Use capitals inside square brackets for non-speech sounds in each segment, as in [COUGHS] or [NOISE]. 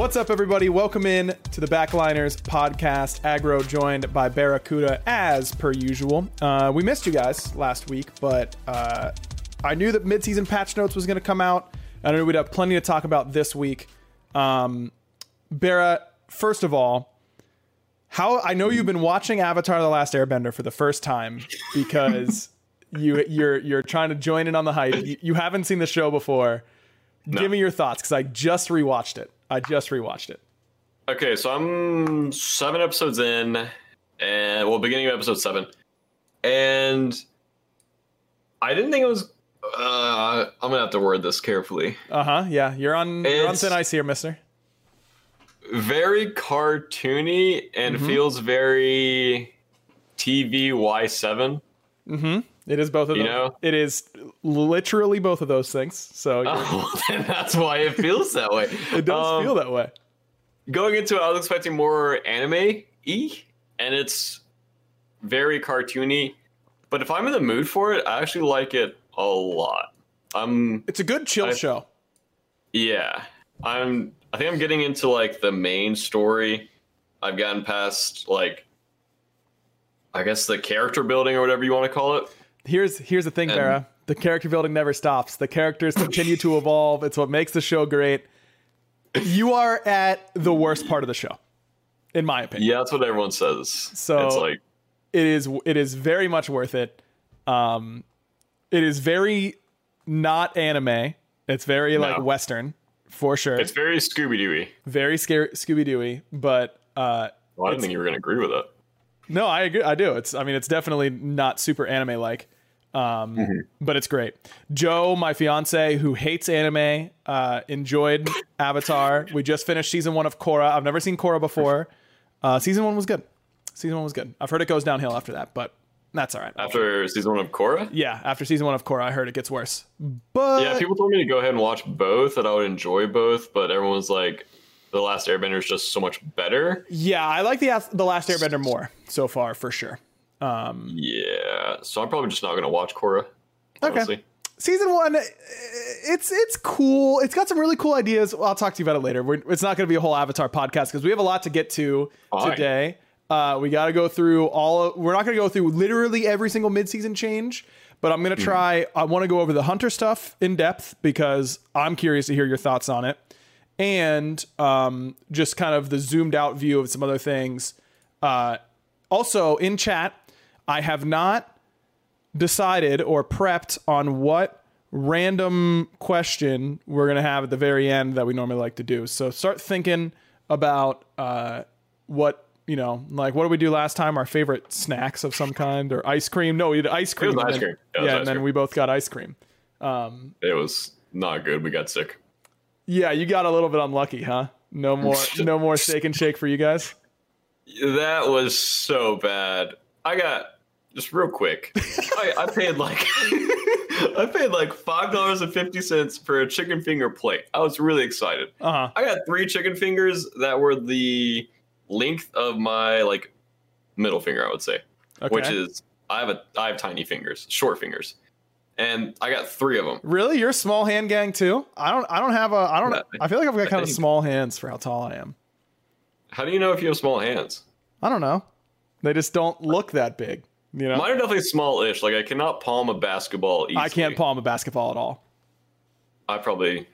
What's up, everybody? Welcome in to the Backliners podcast. Aggro joined by Barracuda as per usual. Uh, we missed you guys last week, but uh, I knew that midseason patch notes was going to come out. I knew we'd have plenty to talk about this week. Um, Barra, first of all, how I know you've been watching Avatar: The Last Airbender for the first time because [LAUGHS] you you're you're trying to join in on the hype. You, you haven't seen the show before. Give me your thoughts because I just rewatched it. I just rewatched it. Okay, so I'm seven episodes in, and well, beginning of episode seven, and I didn't think it was. Uh, I'm gonna have to word this carefully. Uh huh. Yeah, you're on you're on thin ice here, Mister. Very cartoony and Mm-hmm. feels very TV Y7. It is both of You them. know? It is literally both of those things. So Oh, [LAUGHS] then that's why it feels that way. it does Um, feel that way. Going into it, I was expecting more anime e, and it's very cartoony. But if I'm in the mood for it, I actually like it a lot. I'm It's a good chill I- show. Yeah, I'm. I think I'm getting into like the main story. I've gotten past like, I guess the character building or whatever you want to call it. Here's here's the thing, And- Vera. The character building never stops. The characters continue to evolve. It's what makes the show great. You are at the worst part of the show, in my opinion. Yeah, that's what everyone says. So- it's like It is it is very much worth it. Um, it is very not anime. It's very like western for sure. it's very Scooby Dooey. very scary Scooby Dooey, but uh, Well, I didn't think you were going to agree with it. No, I agree. I do. It's. I mean, it's definitely not super anime like, um, but it's great. Joe, my fiance, who hates anime, uh, enjoyed Avatar. We just finished season one of Korra. I've never seen Korra before. Uh, season one was good. Season one was good. I've heard it goes downhill after that, but That's all right. After season one of Korra? Yeah, after season one of Korra, I heard it gets worse. But Yeah, people told me to go ahead and watch both, that I would enjoy both, but everyone's like, The Last Airbender is just so much better. yeah, I like the the Last Airbender more so far for sure. Yeah, so I'm probably just not going to watch Korra. Honestly. season one uh, it's it's cool. It's got some really cool ideas. I'll talk to you about it later. We're, it's not going to be a whole avatar podcast because we have a lot to get to Fine. today. Uh, we got to go through all of, we're not going to go through literally every single midseason change but i'm going to try i want to go over the hunter stuff in depth because i'm curious to hear your thoughts on it. And um, just kind of the zoomed out view of some other things. Uh, also in chat i have not decided or prepped on what random question we're going to have at the very end that we normally like to do. So start thinking about uh, what, you know, like what did we do last time? Our favorite snacks of some kind or ice cream? No, we did ice cream. was ice cream. Yeah, Yeah, ice and then cream. we both got ice cream. It was not good. We got sick. Yeah, you got a little bit unlucky, huh? No more, [LAUGHS] no more steak and shake for you guys. That was so bad. I got just real quick. I, I paid like [LAUGHS] I paid like five dollars and fifty cents for a chicken finger plate. I was really excited. Uh huh. I got three chicken fingers that were the length of my like middle finger, I would say, Okay. which is I have a I have tiny fingers, short fingers, and I got three of them. really you're a small hand gang too. I don't. I don't have a. I don't. No, I feel like I've got kind of small hands for how tall I am. How do you know if you have small hands? I don't know. They just don't look that big. You know. Mine are definitely small-ish. Like I cannot palm a basketball easily. I can't palm a basketball at all. I probably,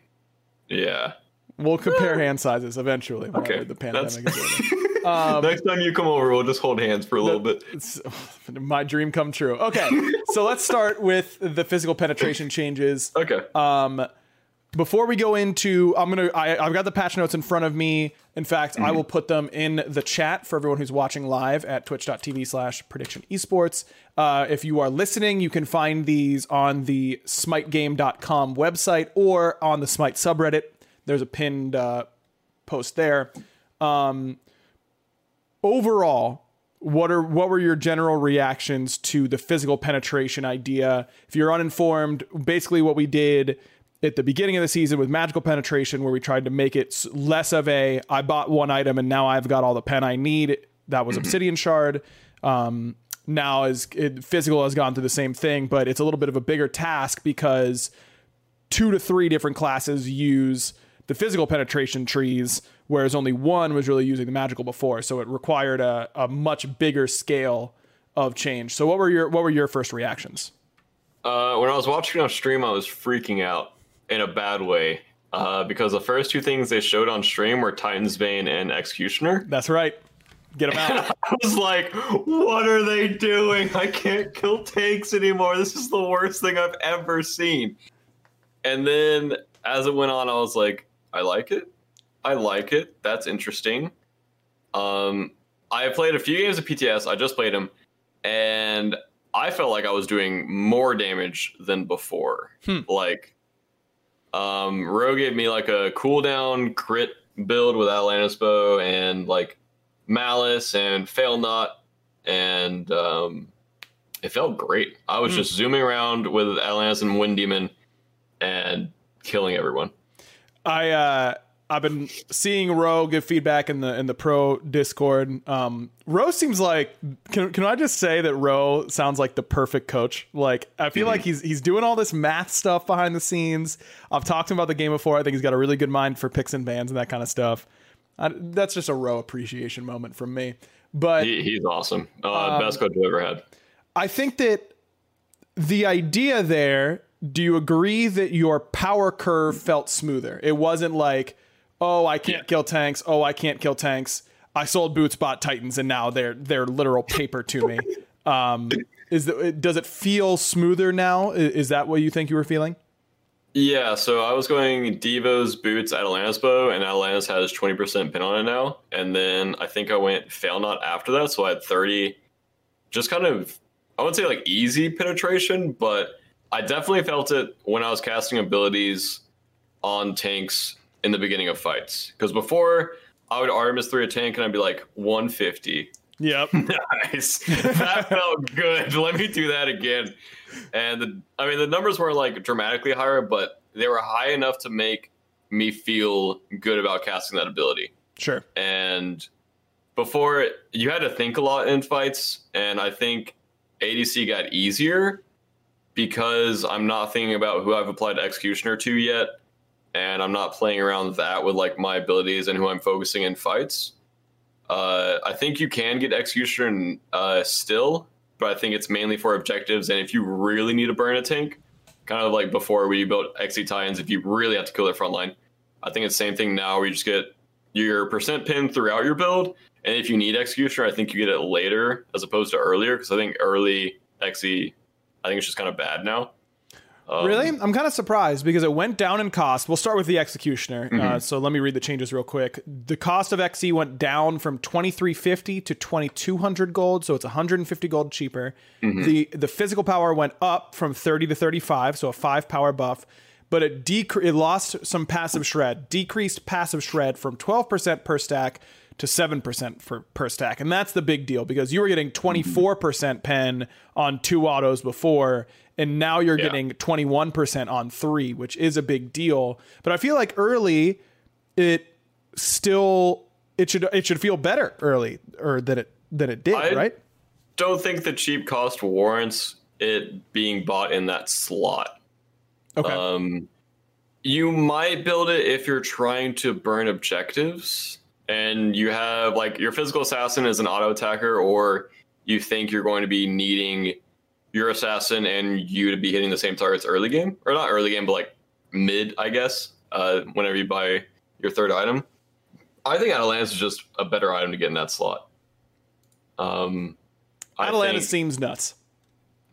yeah. We'll compare hand sizes eventually. Okay, The pandemic. [LAUGHS] Um, Next time you come over, we'll just hold hands for a little bit. It's [LAUGHS] my dream come true. Okay, so let's start with the physical penetration changes. [LAUGHS] Okay. Um, before we go into, I'm gonna, I, I've got the patch notes in front of me. In fact, I will put them in the chat for everyone who's watching live at twitch.tv slash prediction esports. Uh, if you are listening, you can find these on the smitegame.com website or on the Smite subreddit. There's a pinned uh, post there. Um, overall, what are what were your general reactions to the physical penetration idea? If you're uninformed, basically what we did at the beginning of the season with magical penetration, where we tried to make it less of a I bought one item and now I've got all the pen I need. That was [CLEARS THROAT] Obsidian Shard. Um, now is it, physical has gone through the same thing, but it's a little bit of a bigger task because two to three different classes use the physical penetration trees, whereas only one was really using the magical before. So it required a, a much bigger scale of change. So what were your what were your first reactions? Uh, when I was watching on stream, I was freaking out in a bad way uh, because the first two things they showed on stream were Titan's Bane and Executioner. That's right. Get them out. [LAUGHS] I was like, what are they doing? I can't kill tanks anymore. This is the worst thing I've ever seen. And then as it went on, I was like, I like it. I like it. That's interesting. Um, I played a few games of PTS. I just played them, and I felt like I was doing more damage than before. Like, um, Ro gave me like a cooldown crit build with Atlantis bow and like Malice and Fail Not, and um, it felt great. I was just zooming around with Atlantis and Wind Demon and killing everyone. I uh I've been seeing Ro give feedback in the in the pro Discord. Um, Ro seems like can can I just say that Ro sounds like the perfect coach. Like I feel like he's he's doing all this math stuff behind the scenes. I've talked to him about the game before. I think he's got a really good mind for picks and bans and that kind of stuff. I, that's just a Ro appreciation moment from me. But He, he's awesome. Uh, best coach I've ever had. I think that the idea there, do you agree that your power curve felt smoother? It wasn't like, oh, I can't kill tanks. Oh, I can't kill tanks. I sold boots, bought titans, and now they're they're literal paper to me. [LAUGHS] Um, is the, does it feel smoother now? Is that what you think you were feeling? Yeah, so I was going Devo's boots Atalanta's bow, and Atalanta's has 20% pin on it now. And then I think I went Fail Not after that, so I had 30. Just kind of, I wouldn't say like easy penetration, but I definitely felt it when I was casting abilities on tanks in the beginning of fights. Because before, I would Artemis 3 a tank and I'd be like 150, Yep. [LAUGHS] nice. That felt good. Let me do that again. And the, I mean, the numbers weren't like dramatically higher, but they were high enough to make me feel good about casting that ability. Sure. And before, you had to think a lot in fights, and I think ADC got easier because I'm not thinking about who I've applied Executioner to yet, and I'm not playing around that with like my abilities and who I'm focusing in fights. Uh, I think you can get execution uh, still, but I think it's mainly for objectives. And if you really need to burn a tank, kind of like before we built XE Titans, if you really have to kill their front line, I think it's the same thing now you just get your percent pin throughout your build. And if you need Executioner, I think you get it later as opposed to earlier because I think early XE I think it's just kind of bad now. Um, really? I'm kind of surprised because it went down in cost. We'll start with the executioner. Uh, mm-hmm. Uh, so let me read the changes real quick. The cost of XE went down from 2350 to 2200 gold, so it's 150 gold cheaper. Mm-hmm. The the physical power went up from 30 to 35, so a 5 power buff, but it decre- it lost some passive shred. Decreased passive shred from 12% per stack to 7% for per stack. And that's the big deal because you were getting 24% pen on two autos before and now you're yeah. getting 21% on 3, which is a big deal. But I feel like early it still it should it should feel better early or that it that it did, I right? Don't think the cheap cost warrants it being bought in that slot. Okay. Um you might build it if you're trying to burn objectives and you have like your physical assassin is an auto attacker, or you think you're going to be needing your assassin and you to be hitting the same targets early game, or not early game, but like mid, I guess. Uh, whenever you buy your third item, I think Atalanta's is just a better item to get in that slot. Um, Atalanta seems nuts.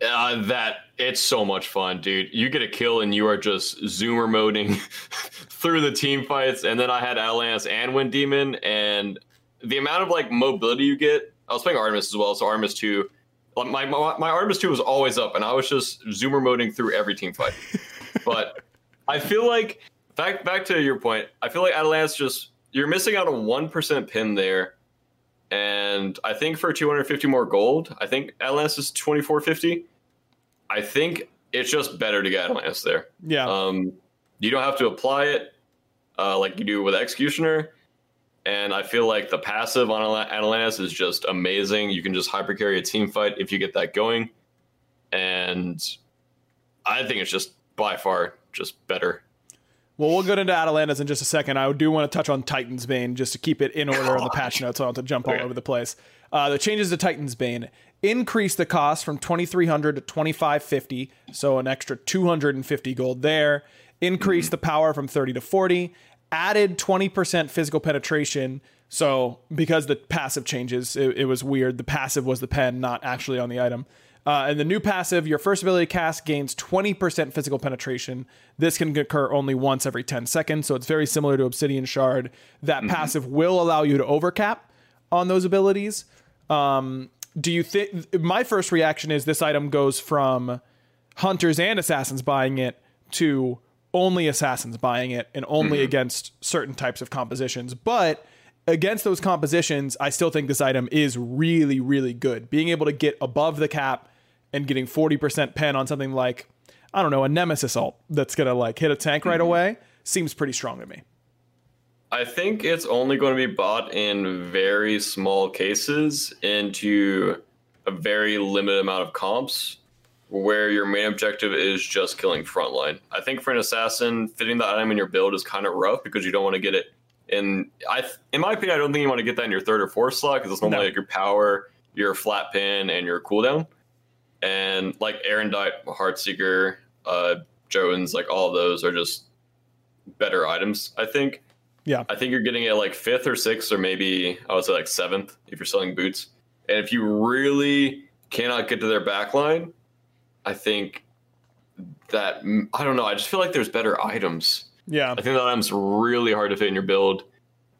Uh, that it's so much fun, dude. You get a kill and you are just zoomer moding [LAUGHS] through the team fights. And then I had Atlas and Wind Demon, and the amount of like mobility you get. I was playing Artemis as well, so Artemis two. My, my my Artemis two was always up, and I was just zoomer moding through every team fight. [LAUGHS] but I feel like back back to your point. I feel like Atalanta's just you're missing out on one percent pin there, and I think for 250 more gold, I think Atalanta's is 2450 I think it's just better to get Atlantis there. Yeah. Um, you don't have to apply it uh, like you do with Executioner. And I feel like the passive on Atlantis is just amazing. You can just hyper carry a team fight if you get that going. And I think it's just by far just better. Well, we'll get into Atalanta's in just a second. I do want to touch on Titan's Bane just to keep it in order on the patch [LAUGHS] notes. So I don't have to jump all okay. over the place. Uh, the changes to Titan's Bane increase the cost from 2300 to 2550 so an extra 250 gold there increase mm-hmm. the power from 30 to 40 added 20% physical penetration so because the passive changes it, it was weird the passive was the pen not actually on the item uh, and the new passive, your first ability cast gains 20% physical penetration. This can occur only once every 10 seconds, so it's very similar to Obsidian Shard. That mm-hmm. passive will allow you to overcap on those abilities. Um, do you think my first reaction is this item goes from hunters and assassins buying it to only assassins buying it and only mm-hmm. against certain types of compositions but against those compositions i still think this item is really really good being able to get above the cap and getting 40% pen on something like i don't know a nemesis alt that's gonna like hit a tank mm-hmm. right away seems pretty strong to me I think it's only going to be bought in very small cases into a very limited amount of comps where your main objective is just killing frontline. I think for an assassin, fitting that item in your build is kind of rough because you don't want to get it in. I, in my opinion, I don't think you want to get that in your third or fourth slot because it's normally no. like your power, your flat pin, and your cooldown. And like Aerondight, Heartseeker, uh, Jotunn's, like all those are just better items. I think. Yeah. I think you're getting it like fifth or sixth, or maybe I would say like seventh if you're selling boots. And if you really cannot get to their back line, I think that I don't know. I just feel like there's better items. Yeah. I think that item's really hard to fit in your build.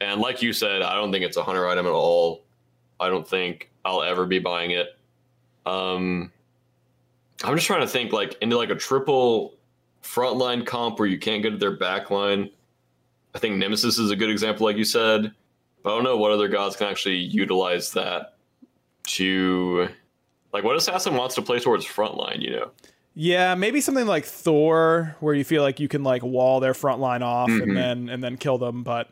And like you said, I don't think it's a hunter item at all. I don't think I'll ever be buying it. Um I'm just trying to think like into like a triple frontline comp where you can't get to their backline. I think Nemesis is a good example, like you said. But I don't know what other gods can actually utilize that. to like what assassin wants to play towards frontline, you know? Yeah, maybe something like Thor, where you feel like you can like wall their front line off Mm-hmm. and then and then kill them. But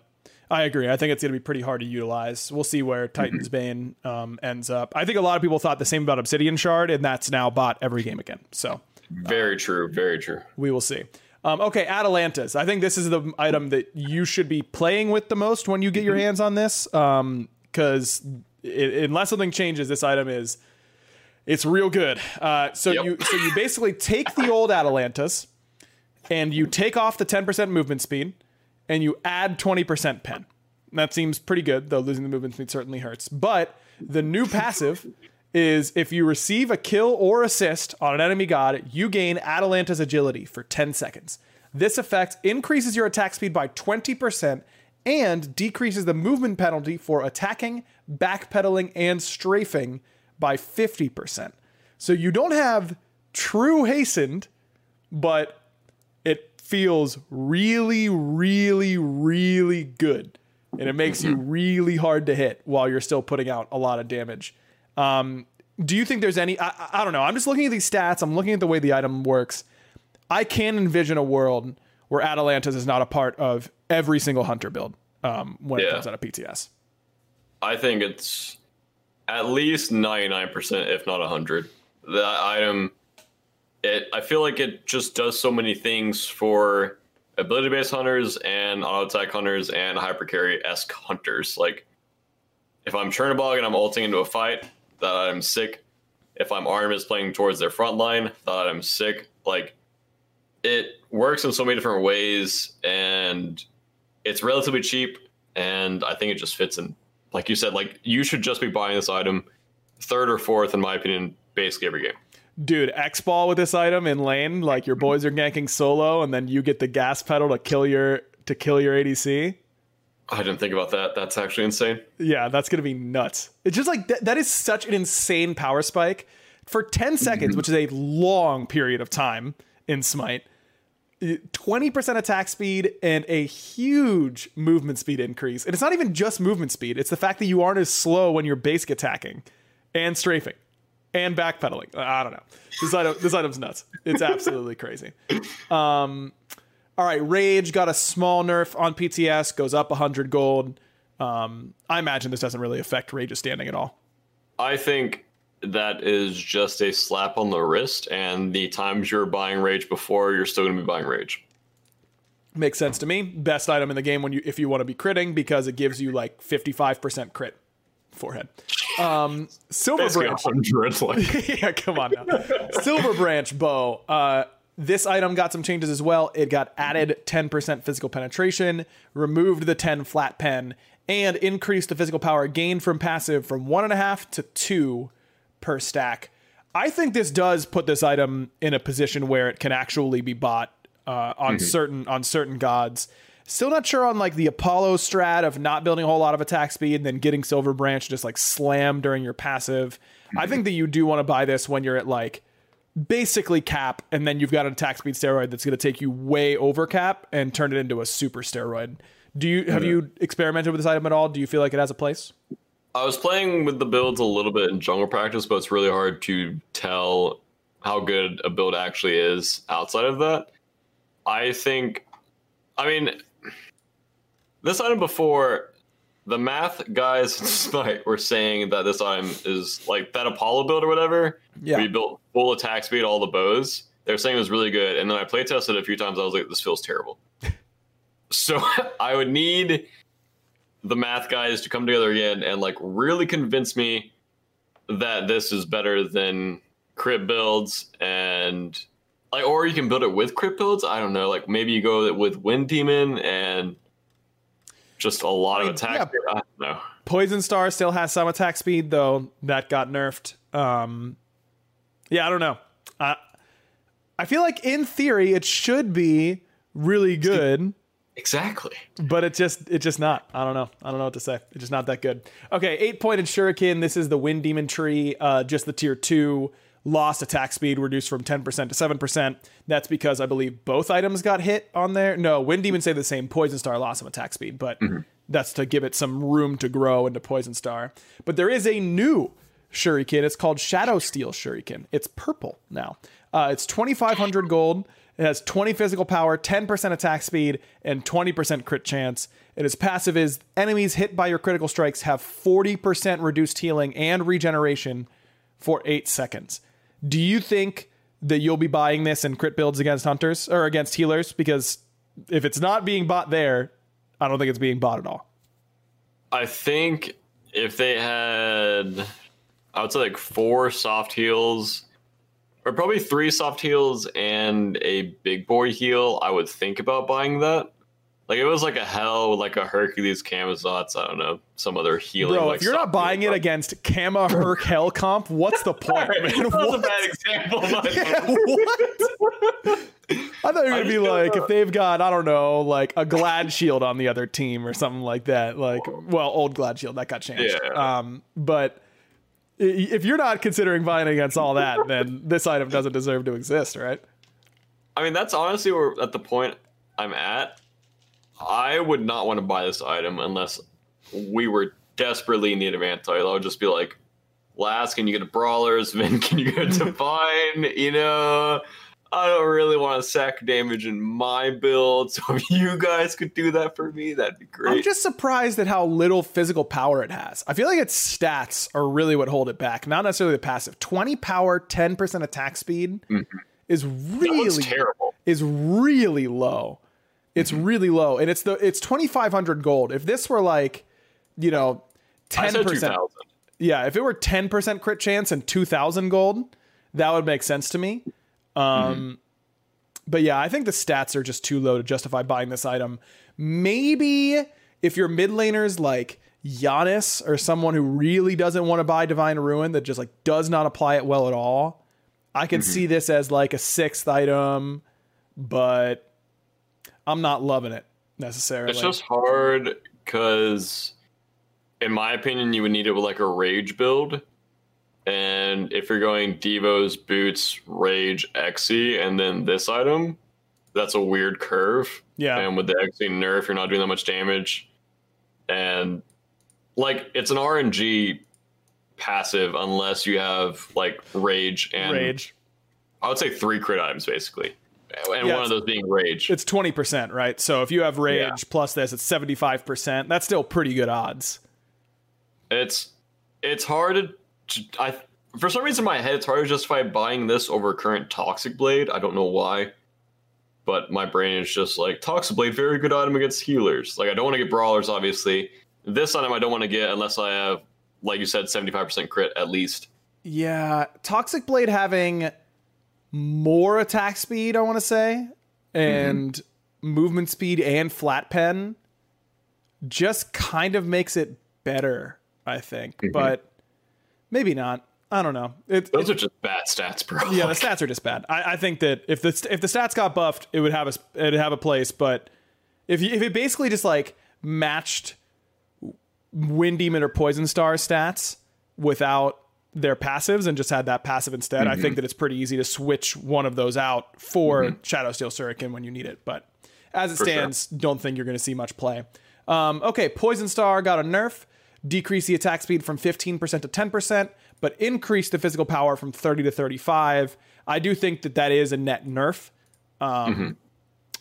I agree. I think it's going to be pretty hard to utilize. We'll see where Titan's Bane um, ends up. I think a lot of people thought the same about Obsidian Shard, and that's now bought every game again. So Very true, very true. we will see. Um, okay, Atalanta's. I think this is the item that you should be playing with the most when you get your hands on this, because unless something changes, this item is it's real good. Uh, so Yep. you so you basically take the old Atalanta's and you take off the ten percent movement speed, and you add twenty percent pen. And That seems pretty good, though losing the movement speed certainly hurts. But the new passive is if you receive a kill or assist on an enemy god, you gain Atalanta's agility for 10 seconds. This effect increases your attack speed by 20% and decreases the movement penalty for attacking, backpedaling, and strafing by 50%. So you don't have true hastened, but it feels really, really, really good. And it makes you [CLEARS THROAT] really hard to hit while you're still putting out a lot of damage. Um, do you think there's any? I, I- don't know. I'm just looking at these stats. I'm looking at the way the item works. I can envision a world where Atalanta's is not a part of every single hunter build um, when it comes out of PTS. I think it's at least 99%, if not 100. That item, it I feel like it just does so many things for ability based hunters and auto attack hunters and hyper carry esque hunters. Like, if I'm Chernobog and I'm ulting into a fight, that I'm sick. If I'm Artemis playing towards their front line, that I'm sick. Like, it works in so many different ways and it's relatively cheap and I think it just fits in like you said, like you should just be buying this item third or fourth, in my opinion, basically every game. Dude, X ball with this item in lane, like your boys are ganking solo, and then you get the gas pedal to kill your to kill your ADC. I didn't think about that. That's actually insane. Yeah, that's gonna be nuts. It's just like that, that is such an insane power spike for 10 seconds, which is a long period of time in Smite. 20% attack speed and a huge movement speed increase. And it's not even just movement speed, it's the fact that you aren't as slow when you're basic attacking and strafing and backpedaling. I don't know. This item this item's nuts. It's absolutely crazy. Um all right, Rage got a small nerf on PTS, goes up 100 gold. Um, I imagine this doesn't really affect Rage's standing at all. I think that is just a slap on the wrist, and the times you're buying Rage before, you're still going to be buying Rage. Makes sense to me. Best item in the game when you if you want to be critting because it gives you like 55% crit forehead. Um, Silver Basically Branch. 100. Like, [LAUGHS] yeah, come on now. Silver Branch bow. Uh, this item got some changes as well. It got added 10% physical penetration, removed the 10 flat pen, and increased the physical power gained from passive from one and a half to two per stack. I think this does put this item in a position where it can actually be bought uh, on certain on certain gods. Still not sure on like the Apollo strat of not building a whole lot of attack speed and then getting Silver Branch just like slam during your passive. I think that you do want to buy this when you're at like basically cap, and then you've got an attack speed steroid that's going to take you way over cap and turn it into a super steroid. Do you have you experimented with this item at all? Do you feel like it has a place? I was playing with the builds a little bit in jungle practice, but it's really hard to tell how good a build actually is outside of that. I think, I mean, this item before, the math guys [LAUGHS] Smite were saying that this item is like that Apollo build or whatever. Yeah. We built full attack speed, all the bows. They're saying it was really good. And then I play tested it a few times. I was like, this feels terrible. [LAUGHS] so [LAUGHS] I would need the math guys to come together again and like really convince me that this is better than crit builds and like or you can build it with crit builds i don't know like maybe you go with wind demon and just a lot of attack yeah. speed. i don't know Poison Star still has some attack speed, though that got nerfed. Um, yeah, I don't know. I I feel like in theory it should be really good, exactly but it just it's just not. I don't know. I don't know what to say. It's just not that good. Okay, eight pointed Shuriken. This is the Wind Demon tree. Uh, just the tier two. Lost attack speed reduced from 10% to 7%. That's because I believe both items got hit on there. No, Wind Demon say the same. Poison Star lost some attack speed, but that's to give it some room to grow into Poison Star. But there is a new shuriken. It's called Shadow Steel Shuriken. It's purple now. Uh, it's 2,500 gold. It has 20 physical power, 10% attack speed, and 20% crit chance. And its passive is enemies hit by your critical strikes have 40% reduced healing and regeneration for eight seconds. Do you think that you'll be buying this in crit builds against hunters or against healers? Because if it's not being bought there, I don't think it's being bought at all. I think if they had, I would say like four soft heals, or probably three soft heals and a big boy heal, I would think about buying that. Like it was like a Hel, like a Hercules Camazotz, I don't know, some other healing. Bro, like if you're not buying it against Kama Herc Hel comp, what's the point, man? [LAUGHS] that was a What? [LAUGHS] bad example. but- what? [LAUGHS] I thought you were gonna be like don't if they've got I don't know like a Glad Shield on the other team or something like that. Like well, old Glad Shield that got changed. Yeah. Um, but if you're not considering buying against all that, then this item doesn't deserve to exist, right? I mean, that's honestly where at the point I'm at. I would not want to buy this item unless we were desperately in need of anti. I would just be like, Last, can you get a brawlers? [LAUGHS] Vin, can you get a [LAUGHS] divine? You know, I don't really want to sack damage in my build. So if you guys could do that for me, that'd be great. I'm just surprised at how little physical power it has. I feel like its stats are really what hold it back, not necessarily the passive. 20 power, 10% attack speed is Mm-hmm. looks really terrible. is really low. It's Mm-hmm. really low, and it's the it's 2,500 gold. If this were like, you know, 10%, yeah, if it were 10% crit chance and 2,000 gold, that would make sense to me. Um, Mm-hmm. but yeah, I think the stats are just too low to justify buying this item. Maybe if your mid laner's like Janus or someone who really doesn't want to buy Divine Ruin that just like does not apply it well at all, I could Mm-hmm. see this as like a sixth item, but I'm not loving it necessarily. It's just hard because, in my opinion, you would need it with like a rage build. And if you're going Devo's boots, rage, Xe, and then this item, that's a weird curve. Yeah. And with the Xe nerf, you're not doing that much damage. And like it's an RNG passive unless you have like rage and rage. I would say three crit items basically. And Yeah, one of those being rage. It's 20%, right? So if you have rage Yeah. plus this, it's 75%. That's still pretty good odds. It's it's hard to I for some reason in my head it's hard to justify buying this over current Toxic Blade. I don't know why. But my brain is just like Toxic Blade, very good item against healers. Like I don't want to get brawlers, obviously. This item I don't want to get unless I have, like you said, seventy five percent crit at least. Yeah, Toxic Blade having more attack speed, I want to say, and movement speed and flat pen just kind of makes it better, I think. Mm-hmm. But maybe not. I don't know. It, Those it- are just bad stats, bro. yeah, the stats are just bad. I, I think that if the if the stats got buffed, it would have a it'd have a place. But if you, if it basically just like matched Wind Demon or Poison Star stats without their passives and just had that passive instead, I think that it's pretty easy to switch one of those out for Shadow Steel Shuriken when you need it. But as it sure. stands, don't think you're going to see much play. Um, okay, Poison Star got a nerf, decrease the attack speed from 15% to 10%, but increase the physical power from 30 to 35. I do think that that is a net nerf, um,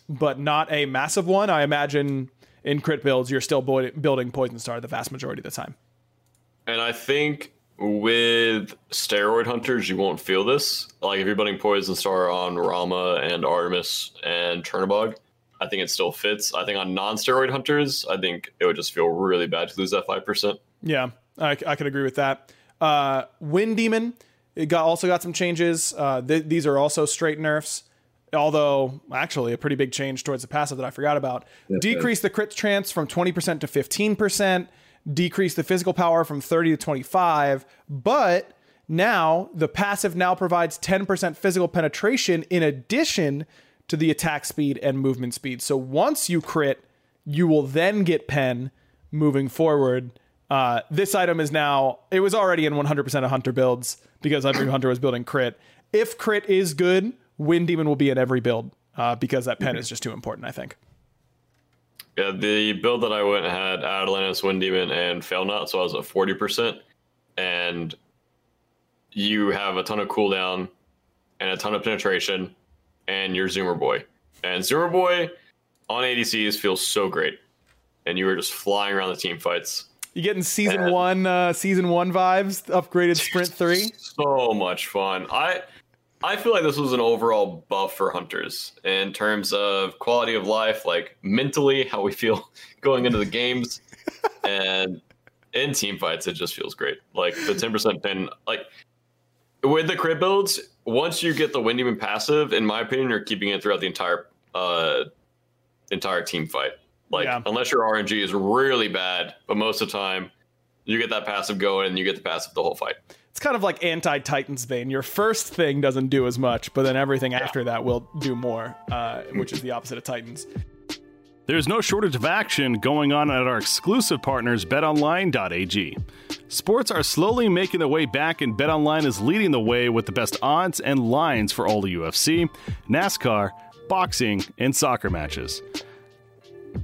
but not a massive one. I imagine in crit builds, you're still building Poison Star the vast majority of the time. And I think with steroid hunters, you won't feel this. Like if you're putting Poison Star on Rama and Artemis and Chernobog, I think it still fits. I think on non-steroid hunters, I think it would just feel really bad to lose that five percent. Yeah, I, I could agree with that. Uh, Wind Demon it got also got some changes. Uh, th- these are also straight nerfs, although actually a pretty big change towards the passive that I forgot about. Decrease the crit chance from 20% to 15%. Decrease the physical power from 30 to 25. But now the passive now provides 10% physical penetration in addition to the attack speed and movement speed. So once you crit, you will then get pen moving forward. Uh, this item is now, it was already in 100% of hunter builds because every hunter was building crit. If crit is good, Wind Demon will be in every build uh, because that pen is just too important, I think. Yeah, the build that I went had Atlantis, Wind Demon, and Fail Not, so I was at forty percent. And you have a ton of cooldown and a ton of penetration, and you're Zoomer Boy. And Zoomer Boy on ADCs feels so great. And you were just flying around the team fights. You getting season And- one, uh, season one vibes? Upgraded Sprint three. [LAUGHS] So much fun. I I feel like this was an overall buff for hunters in terms of quality of life, like mentally, how we feel [LAUGHS] going into the games, [LAUGHS] and in team fights, it just feels great. Like the ten percent pin, like with the crit builds, once you get the wind demon passive, in my opinion, you're keeping it throughout the entire uh entire team fight. Like Yeah. unless your RNG is really bad, but most of the time you get that passive going and you get the passive the whole fight. It's kind of like anti Titans Bane. Your first thing doesn't do as much, but then everything after that will do more, uh, which is the opposite of Titans. There's no shortage of action going on at our exclusive partners, betonline.ag. Sports are slowly making their way back, and BetOnline is leading the way with the best odds and lines for all the UFC, NASCAR, boxing, and soccer matches.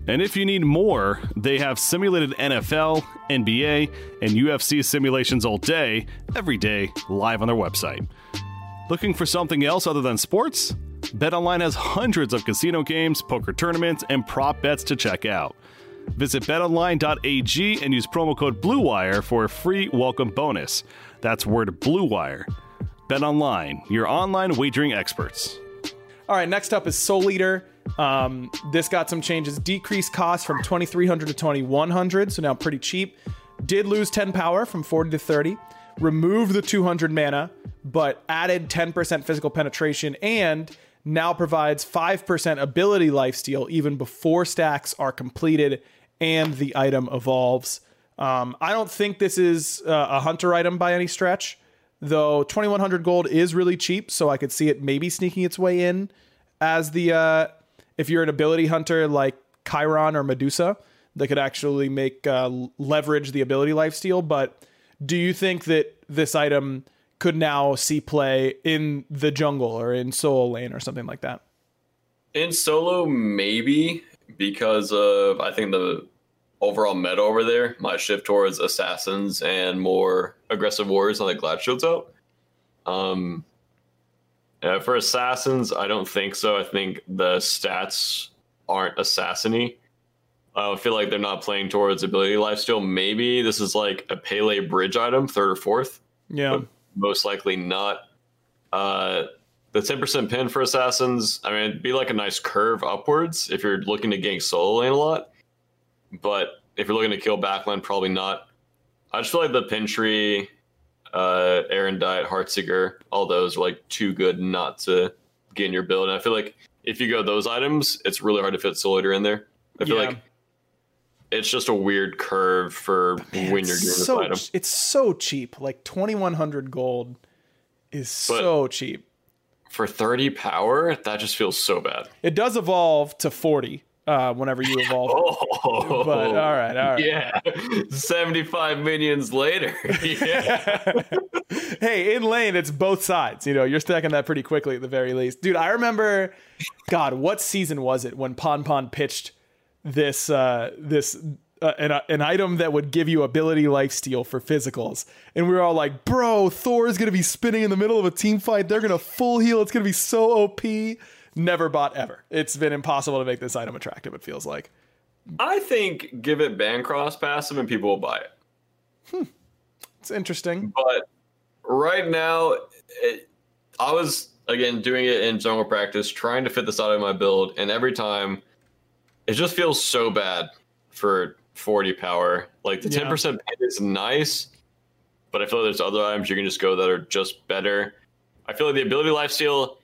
And if you need more, they have simulated NFL, NBA, and UFC simulations all day, every day, live on their website. Looking for something else other than sports? BetOnline has hundreds of casino games, poker tournaments, and prop bets to check out. Visit betonline.ag and use promo code BLUEWIRE for a free welcome bonus. That's word BLUEWIRE. BetOnline, your online wagering experts. All right, next up is Soul. Um, this got some changes. Decreased cost from 2300 to 2100, so now pretty cheap. Did lose 10 power from 40 to 30. Removed the 200 mana, but added 10% physical penetration and now provides 5% ability lifesteal even before stacks are completed and the item evolves. Um, I don't think this is uh, a hunter item by any stretch, though 2100 gold is really cheap, so I could see it maybe sneaking its way in as the uh, if you're an ability hunter like Chiron or Medusa, that could actually make uh, leverage the ability lifesteal. But do you think that this item could now see play in the jungle or in solo lane or something like that? In solo, maybe because of I think the overall meta over there might shift towards assassins and more aggressive warriors on the glad shields out. Um, uh, for assassins, I don't think so. I think the stats aren't assassiny. I feel like they're not playing towards ability lifesteal. Maybe this is like a Pele bridge item, third or fourth Yeah. but most likely not. Uh, the 10% pin for assassins, I mean, it'd be like a nice curve upwards if you're looking to gank solo lane a lot. But if you're looking to kill backline, probably not. I just feel like the pin tree, uh, Aerondight, Heartseeker, all those are like too good not to get in your build. And I feel like if you go those items, it's really hard to fit Soul Eater in there. I feel Yeah. like it's just a weird curve for when you're doing this so item. it's so cheap. Like 2100 gold is But- so cheap. For 30 power, that just feels so bad. It does evolve to 40 uh, whenever you evolve. Oh, [LAUGHS] But all right, all right. Yeah, 75 minions later. yeah. [LAUGHS] [LAUGHS] hey, in lane, it's both sides. You know, you're stacking that pretty quickly at the very least. Dude, I remember, God, what season was it when Pon Pon pitched this uh, this uh, an, an item that would give you ability lifesteal for physicals, and we were all like, "Bro, Thor is gonna be spinning in the middle of a team fight. They're gonna full heal. It's gonna be so OP." Never bought ever. It's been impossible to make this item attractive. It feels like. I think give it Bancroft's passive and people will buy it. Hmm. It's interesting. But right now, it, I was, again, doing it in jungle practice, trying to fit this out of my build, and every time it just feels so bad for 40 power. Like the Yeah. 10% pin is nice, but I feel like there's other items you can just go that are just better. I feel like the ability lifesteal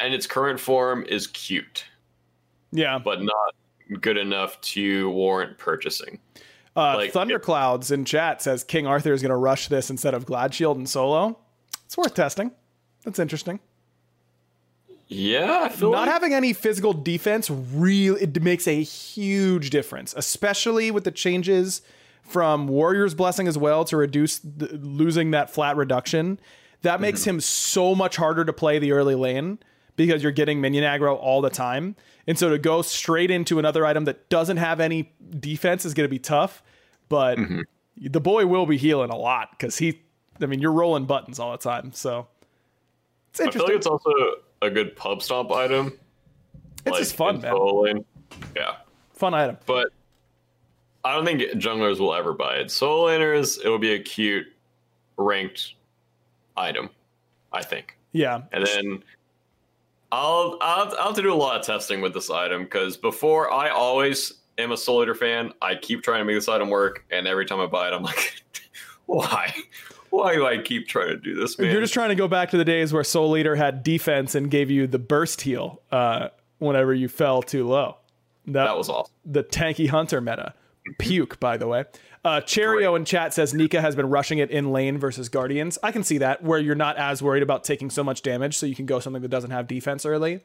and its current form is cute, Yeah. but not good enough to warrant purchasing. Uh, Like, Thunderclouds in chat says King Arthur is going to rush this instead of Glad Shield and solo. It's worth testing. That's interesting. Yeah, I feel Not like having any physical defense really it makes a huge difference, especially with the changes from Warrior's Blessing as well to reduce the, losing that flat reduction. That makes him so much harder to play the early lane because you're getting minion aggro all the time. And so to go straight into another item that doesn't have any defense is going to be tough. But mm-hmm. the boy will be healing a lot because he I mean, you're rolling buttons all the time, so it's I feel like it's also a good pub stop item. It's just fun, man. lane. Yeah, Fun item. but I don't think junglers will ever buy it. Solo laners, it will be a cute ranked item, I think. Yeah, And then I'll I'll, I'll have to do a lot of testing with this item because before I always am a Soul Eater fan. I keep trying to make this item work, and every time I buy it, I'm like, [LAUGHS] why? Why do I keep trying to do this, man? You're just trying to go back to the days where Soul Eater had defense and gave you the burst heal uh, whenever you fell too low. that was awesome. the tanky hunter meta. Puke, by the way. Uh, Cherio in chat says Nika has been rushing it in lane versus Guardians. I can see that where you're not as worried about taking so much damage, so you can go something that doesn't have defense early.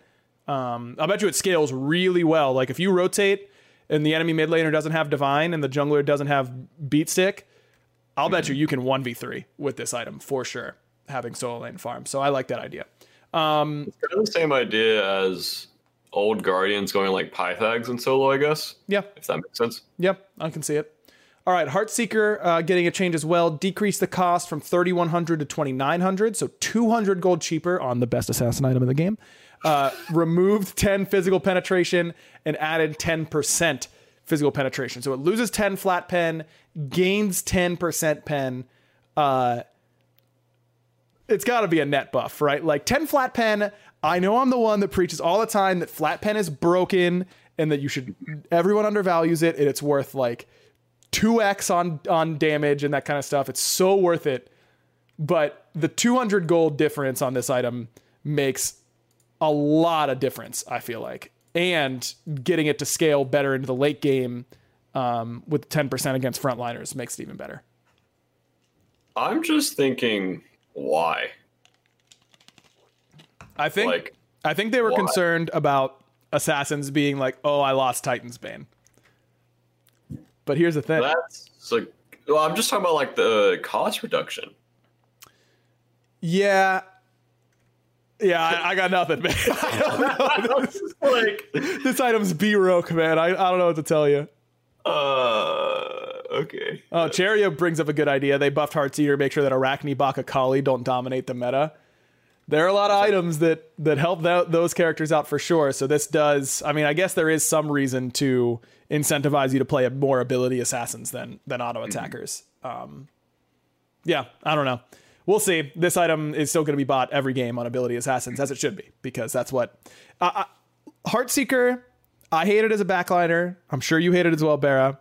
Um, I bet you it scales really well. Like if you rotate and the enemy mid laner doesn't have divine and the jungler doesn't have beat stick, I'll bet you you can one v three with this item for sure. Having solo lane farm, so I like that idea. Kind of the same idea as old Guardians going like Pythags and solo, I guess. Yeah, If that makes sense. Yep, I can see it. All right, Heartseeker uh, getting a change as well. Decreased the cost from 3100 to 2900, so 200 gold cheaper on the best assassin item in the game. Uh, [LAUGHS] removed 10 physical penetration and added 10% physical penetration. So it loses 10 flat pen, gains 10% pen. Uh, it's got to be a net buff, right? Like 10 flat pen. I know I'm the one that preaches all the time that flat pen is broken and that you should everyone undervalues it and it's worth like 2x on on damage and that kind of stuff. It's so worth it. But the 200 gold difference on this item makes a lot of difference, I feel like. And getting it to scale better into the late game um, with 10% against frontliners makes it even better. I'm just thinking, why? I think Like, I think they were why? concerned about assassins being like, "Oh, I lost Titan's Bane." But here's the thing. that's like, well, I'm just talking about like the cost reduction. yeah. Yeah, I, I got nothing, man. [LAUGHS] I don't know. [LAUGHS] This, like, this item's B-Roke, man. I, I don't know what to tell you. uh, okay. Oh, Cherio brings up a good idea. They buffed Heartseeker, make sure that Arachne Baka Kali don't dominate the meta. There are a lot of items that that help tho- those characters out for sure. So this does. I mean, I guess there is some reason to incentivize you to play more ability assassins than than auto attackers. Um, yeah, I don't know. We'll see. This item is still going to be bought every game on ability assassins, as it should be, because that's what. Uh, uh, Heartseeker, I hate it as a backliner. I'm sure you hate it as well, Bara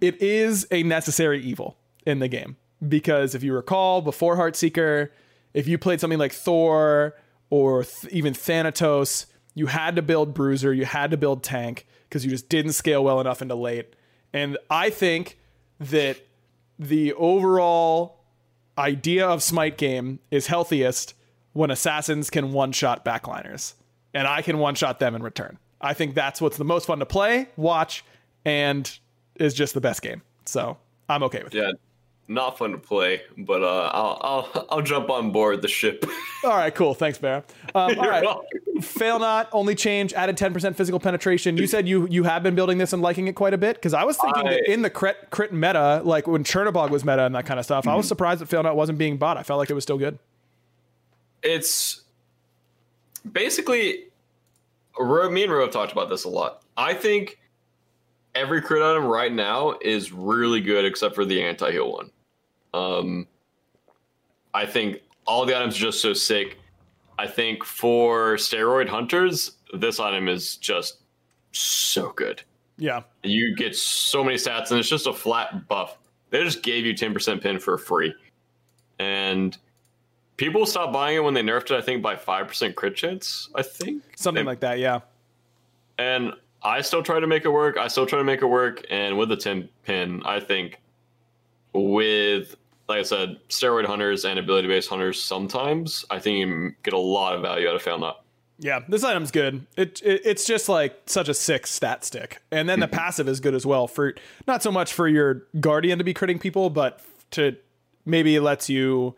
it is a necessary evil in the game because if you recall before Heartseeker, if you played something like Thor or th- even Thanatos, you had to build Bruiser, you had to build Tank because you just didn't scale well enough into late. And I think that the overall idea of Smite game is healthiest when assassins can one shot backliners, and I can one shot them in return. I think that's what's the most fun to play, watch, and is just the best game. So I'm okay with it. Not fun to play, but uh, I'll I'll I'll jump on board the ship. [LAUGHS] All right, cool. Thanks, Bear. Um, all right. Fail not, only change, added 10% physical penetration. You said you you have been building this and liking it quite a bit because I was thinking that in the crit, crit meta, like when Chernobog was meta and that kind of stuff, I was surprised that Fail not wasn't being bought. I felt like it was still good. it's basically me and Ro have talked about this a lot. I think every crit item right now is really good except for the anti-heal one. Um, I think all the items are just so sick. I think for steroid hunters, this item is just so good. Yeah. You get so many stats, and it's just a flat buff. They just gave you 10% pen for free. And people stopped buying it when they nerfed it, I think, by 5% crit chance, I think. Something They- like that. Yeah. And I still try to make it work. I still try to make it work. And with the 10 pen, I think with, like I said, steroid hunters and ability based hunters, sometimes I think you get a lot of value out of Fail Not. Yeah, this item's good. It, it it's just like such a sick stat stick, and then the mm-hmm. passive is good as well. For not so much for your guardian to be critting people, but to maybe lets you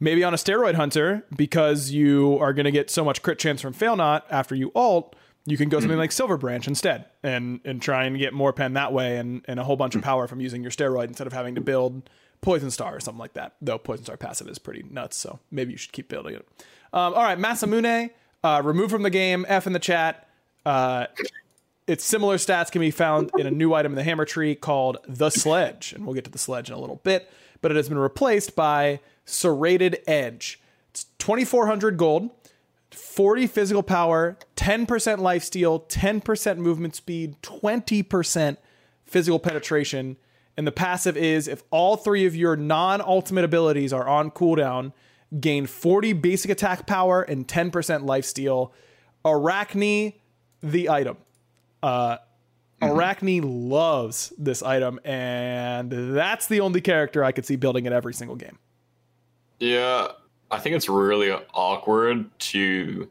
maybe on a steroid hunter because you are going to get so much crit chance from fail not after you alt. You can go something like Silver Branch instead, and and try and get more pen that way, and and a whole bunch of power from using your steroid instead of having to build Poison Star or something like that. Though Poison Star passive is pretty nuts, so maybe you should keep building it. Um, all right, Masamune, uh, removed from the game. F in the chat. Uh, its similar stats can be found in a new item in the hammer tree called the Sledge, and we'll get to the Sledge in a little bit. But it has been replaced by Serrated Edge. It's 2,400 gold, 40 physical power, 10% lifesteal, 10% movement speed, 20% physical penetration. And the passive is if all three of your non ultimate abilities are on cooldown, gain 40 basic attack power and 10% lifesteal. Arachne, the item. Uh, Arachne loves this item, and that's the only character I could see building in every single game. Yeah, I think it's really awkward to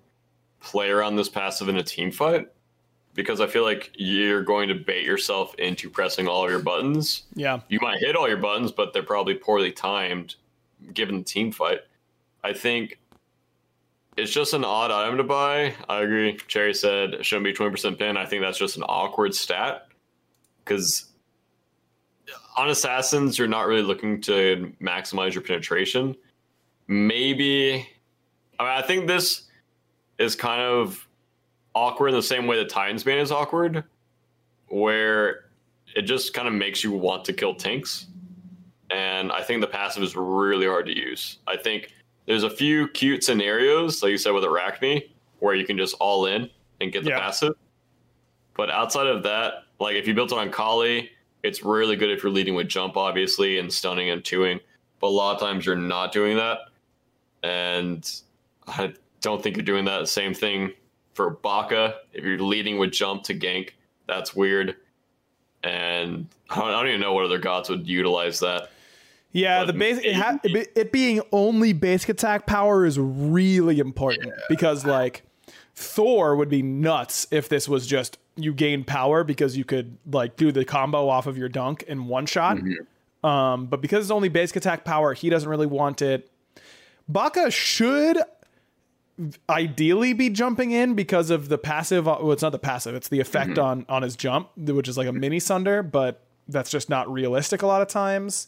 play around this passive in a team fight because I feel like you're going to bait yourself into pressing all of your buttons. Yeah. You might hit all your buttons, but they're probably poorly timed given the team fight. I think it's just an odd item to buy. I agree. Cherry said it shouldn't be 20% pen. I think that's just an awkward stat because on assassins, you're not really looking to maximize your penetration. Maybe, I mean, I think this is kind of awkward in the same way that Titan's Bane is awkward, where it just kind of makes you want to kill tanks. And I think the passive is really hard to use. I think there's a few cute scenarios, like you said with Arachne, where you can just all in and get the Yeah. passive. But outside of that, like if you built it on Kali, it's really good if you're leading with jump, obviously, and stunning and twoing. But a lot of times you're not doing that. And I don't think you're doing that. Same thing for Baka. If you're leading with jump to gank, that's weird. And I don't, I don't even know what other gods would utilize that. Yeah, But the basic it, ha- it, being only basic attack power is really important because like Thor would be nuts if this was just you gain power because you could like do the combo off of your dunk in one shot. Um, but because it's only basic attack power, he doesn't really want it. Baka should ideally be jumping in because of the passive. Well, it's not the passive; it's the effect on on his jump, which is like a mini sunder. But that's just not realistic a lot of times.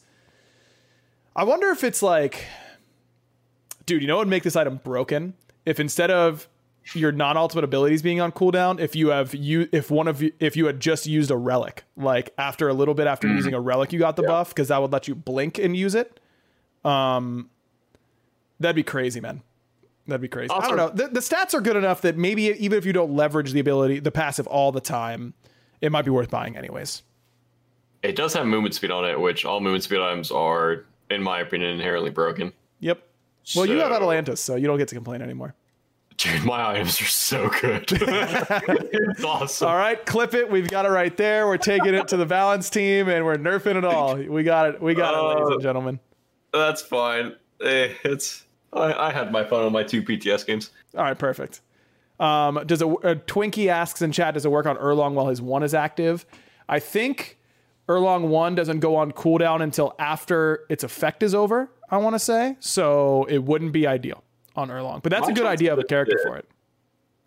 I wonder if it's like, dude, you know what would make this item broken? If instead of your non-ultimate abilities being on cooldown, if you have you if one of you if you had just used a relic, like after a little bit after using a relic, you got the buff because that would let you blink and use it. Um, that'd be crazy, man. That'd be crazy. I don't know. The, the stats are good enough that maybe even if you don't leverage the ability, the passive all the time, it might be worth buying anyways. It does have movement speed on it, which all movement speed items are, in my opinion, inherently broken. Yep. Well, you have So- Atalanta's, so you don't get to complain anymore. Dude, my items are so good. [LAUGHS] it's awesome. All right, clip it. We've got it right there. We're taking it to the balance team, and we're nerfing it all. We got it. We got it, ladies Uh, and gentlemen. That's fine. Eh, it's I, I had my fun on my two PTS games. All right, perfect. Um, does a, a Twinkie asks in chat? Does it work on Erlang while his one is active? I think Erlang one doesn't go on cooldown until after its effect is over. I want to say so. It wouldn't be ideal on Erlang, but that's a good idea of a character there. for it.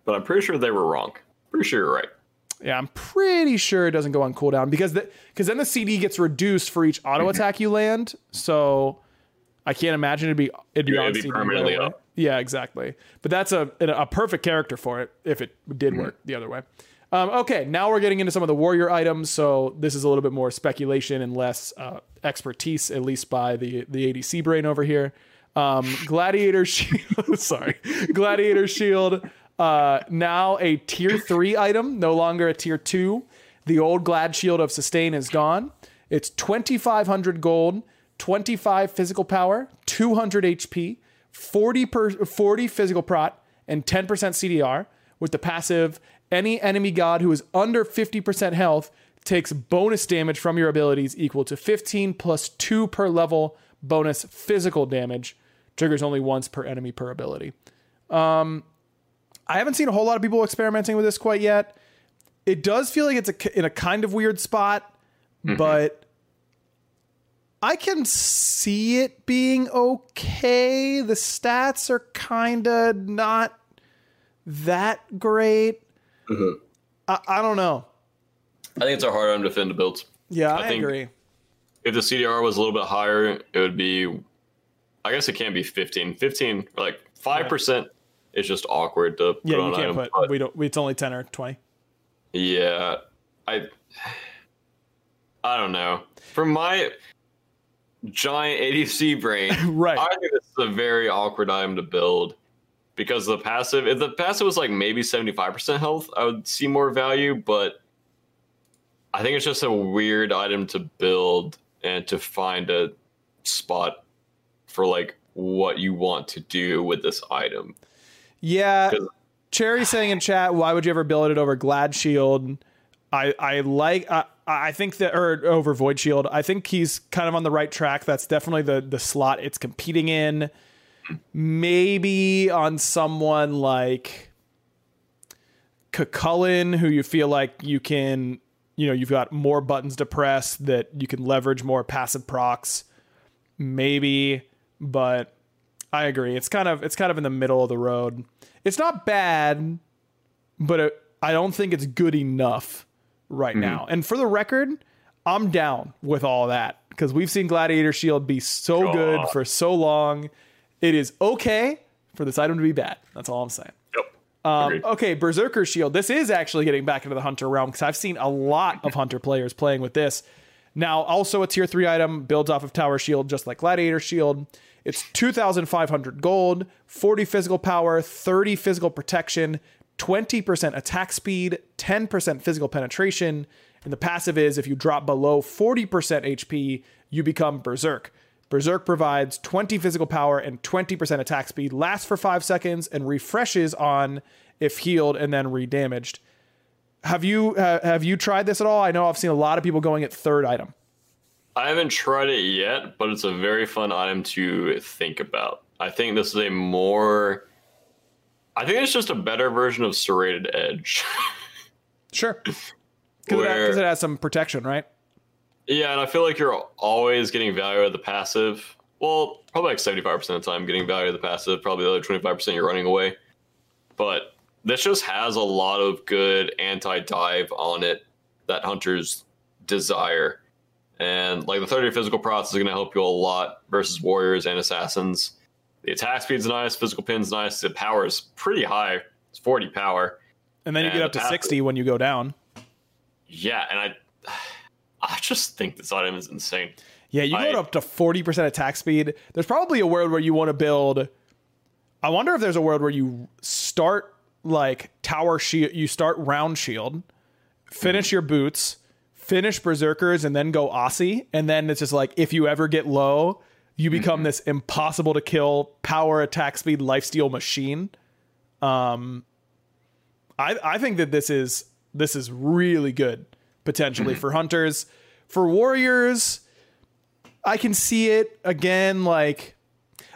But I'm pretty sure they were wrong. Pretty sure you're right. Yeah, I'm pretty sure it doesn't go on cooldown because the because then the CD gets reduced for each auto [CLEARS THROAT] attack you land. So I can't imagine it'd be it'd be Yeah, it'd be permanently up. Yeah, exactly. But that's a a perfect character for it if it did Mm-hmm. work the other way. Um, okay, now we're getting into some of the warrior items. So this is a little bit more speculation and less uh, expertise, at least by the the ADC brain over here. Um, Gladiator [LAUGHS] Shield, [LAUGHS] sorry, Gladiator Shield. Uh, now a tier three item, no longer a tier two. The old Glad Shield of Sustain is gone. It's 2,500 gold, 25 physical power, 200 HP, 40 per 40 physical prot, and 10% CDR. With the passive, any enemy god who is under 50% health takes bonus damage from your abilities equal to 15 plus 2 per level bonus physical damage. Triggers only once per enemy per ability. Um, I haven't seen a whole lot of people experimenting with this quite yet. It does feel like it's a, in a kind of weird spot, but I can see it being okay. The stats are kind of not that great. Mm-hmm. I, I don't know. I think it's a hard item to defend into builds. Yeah, I, I think- agree. if the CDR was a little bit higher, it would be. I guess it can't be 15. 15, like five percent, is just awkward to Yeah, put you on can't item. put. We don't. It's only ten or twenty. yeah, I. I don't know. From my giant ADC brain, [LAUGHS] Right. I think this is a very awkward item to build because the passive. If the passive was like maybe seventy five percent health, I would see more value. But I think it's just a weird item to build and to find a spot for like what you want to do with this item. Yeah. Cherry saying in chat, why would you ever build it over Glad Shield? I I like I I think that or over Void Shield. I think he's kind of on the right track. That's definitely the the slot it's competing in. Maybe on someone like Cu Chulainn, who you feel like you can, you know, you've got more buttons to press that you can leverage more passive procs. Maybe, but I agree. It's kind of it's kind of in the middle of the road. It's not bad, but it, I don't think it's good enough right now. And for the record, I'm down with all that because we've seen Gladiator Shield be so good for so long. It is okay for this item to be bad. That's all I'm saying. Yep. Um, okay, Berserker Shield. This is actually getting back into the Hunter realm because I've seen a lot of Hunter players playing with this. Now, also a tier three item builds off of Tower Shield, just like Gladiator Shield. It's 2,500 gold, 40 physical power, 30 physical protection, 20% attack speed, 10% physical penetration. And the passive is if you drop below 40% HP, you become Berserk. Berserk provides 20 physical power and 20% attack speed, lasts for 5 seconds, and refreshes on if healed and then redamaged. Have you uh, have you tried this at all? I know I've seen a lot of people going at third item. I haven't tried it yet, but it's a very fun item to think about. I think this is a more. I think it's just a better version of Serrated Edge. Sure. Because it, it has some protection, right? yeah, and I feel like you're always getting value out of the passive. Well, probably like 75% of the time getting value out of the passive, probably the other 25% you're running away. But this just has a lot of good anti dive on it that hunters desire. And like the 30 physical procs is going to help you a lot versus warriors and assassins. The attack speed's nice, physical pen's nice, the power is pretty high. It's 40 power. And then you And get up to 60 when you go down. Yeah, and I [SIGHS] I just think this item is insane. Yeah, you go up to 40% attack speed. There's probably a world where you want to build. I wonder if there's a world where you start like tower shield, you start round shield, finish mm-hmm. your boots, finish berserkers, and then go Asi. And then it's just like if you ever get low, you become this impossible to kill power attack speed lifesteal machine. Um, I I think that this is this is really good potentially for hunters, for warriors. I can see it again. Like,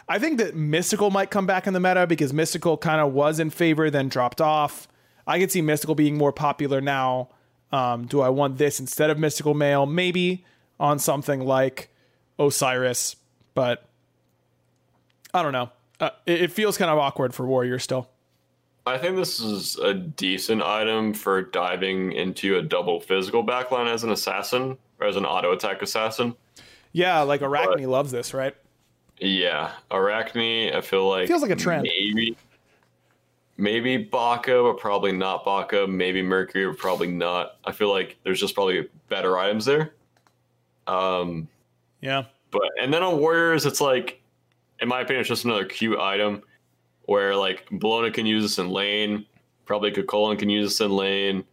I think that Mystical might come back in the meta because Mystical kind of was in favor, then dropped off. I could see Mystical being more popular now. Um, do I want this instead of Mystical Mail? Maybe on something like Osiris, but I don't know. Uh, it, it feels kind of awkward for Warrior still. I think this is a decent item for diving into a double physical backline as an assassin or as an auto attack assassin. Yeah, like Arachne loves this, right? Yeah, Arachne, I feel like Feels like a trend. Maybe, maybe Baka, but probably not Baka. Maybe Mercury, but probably not. I feel like there's just probably better items there. Um, Yeah. But and then on Warriors, it's like, in my opinion, it's just another cute item where like Bellona can use this in lane. Probably Cu Chulainn can use this in lane.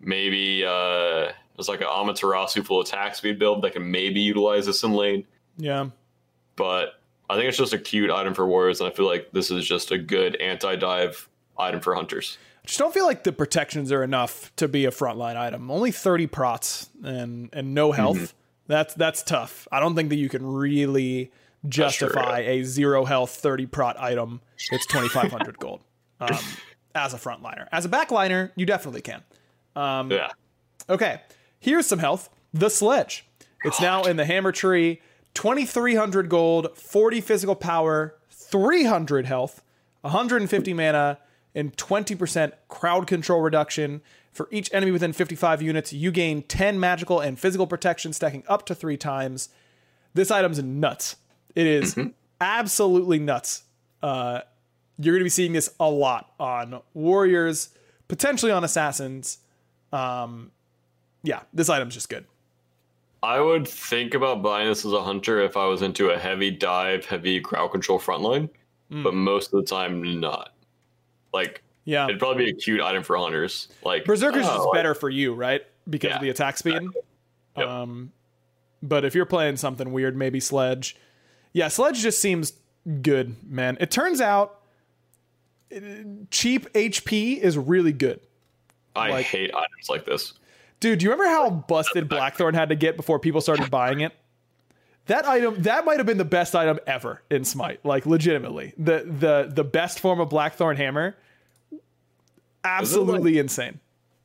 Maybe uh, there's like an Amaterasu full attack speed build that can maybe utilize this in lane. Yeah. But I think it's just a cute item for Warriors, and I feel like this is just a good anti-dive item for Hunters. I just don't feel like the protections are enough to be a frontline item. Only 30 prots and and no health. That's that's tough. I don't think that you can really justify a zero health 30 prot item that's 2500 [LAUGHS] gold. Um, as a frontliner. As a backliner, you definitely can. yeah, Okay, here's some health. The sledge. It's now in the hammer tree. 2300 gold, 40 physical power, 300 health, 150 mana, and 20% crowd control reduction. For each enemy within 55 units, you gain 10 magical and physical protection, stacking up to three times. This item's nuts. It is absolutely nuts. Uh, you're going to be seeing this a lot on warriors, potentially on assassins. Um, yeah, this item's just good. I would think about buying this as a hunter if I was into a heavy dive, heavy crowd control frontline, but most of the time not. Like, Yeah, it'd probably be a cute item for hunters. Like Berserker's oh, just like- better for you, right? Because of the attack speed. Yep. Um, but if you're playing something weird, maybe Sledge. Yeah, Sledge just seems good, man. It turns out uh, cheap HP is really good. I like- hate items like this. Dude, do you remember how busted Blackthorn had to get before people started buying it? That item that might have been the best item ever in Smite. Like legitimately. The the the best form of Blackthorn hammer. Absolutely insane.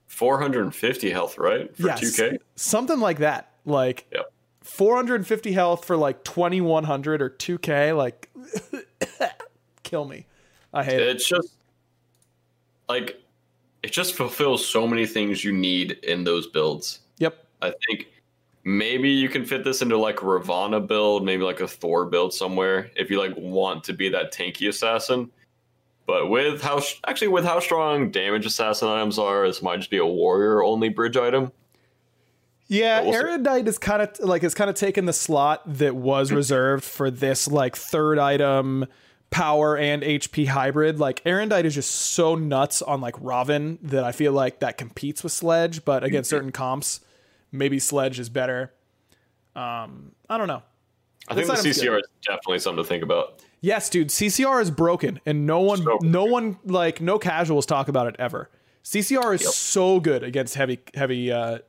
450 health, right? For Yes. 2K? Something like that. Like Yep. 450 health for like 2100 or 2k like [COUGHS] kill me. I hate it. It's just like it just fulfills so many things you need in those builds. Yep. I think maybe you can fit this into like a Ravana build, maybe like a Thor build somewhere if you like want to be that tanky assassin. But with how actually with how strong damage assassin items are, this might just be a warrior only bridge item. Yeah, we'll. Erudite is kind of like it's kind of taken the slot that was [CLEARS THROAT] reserved for this like third item power and HP hybrid. Like Erudite is just so nuts on like Robin that I feel like that competes with Sledge, but against certain comps, maybe Sledge is better. Um, I don't know. I think the CCR is definitely something to think about. Yes, dude, CCR is broken, and no one, So no one, like no casuals talk about it ever. CCR is so good against heavy, heavy uh,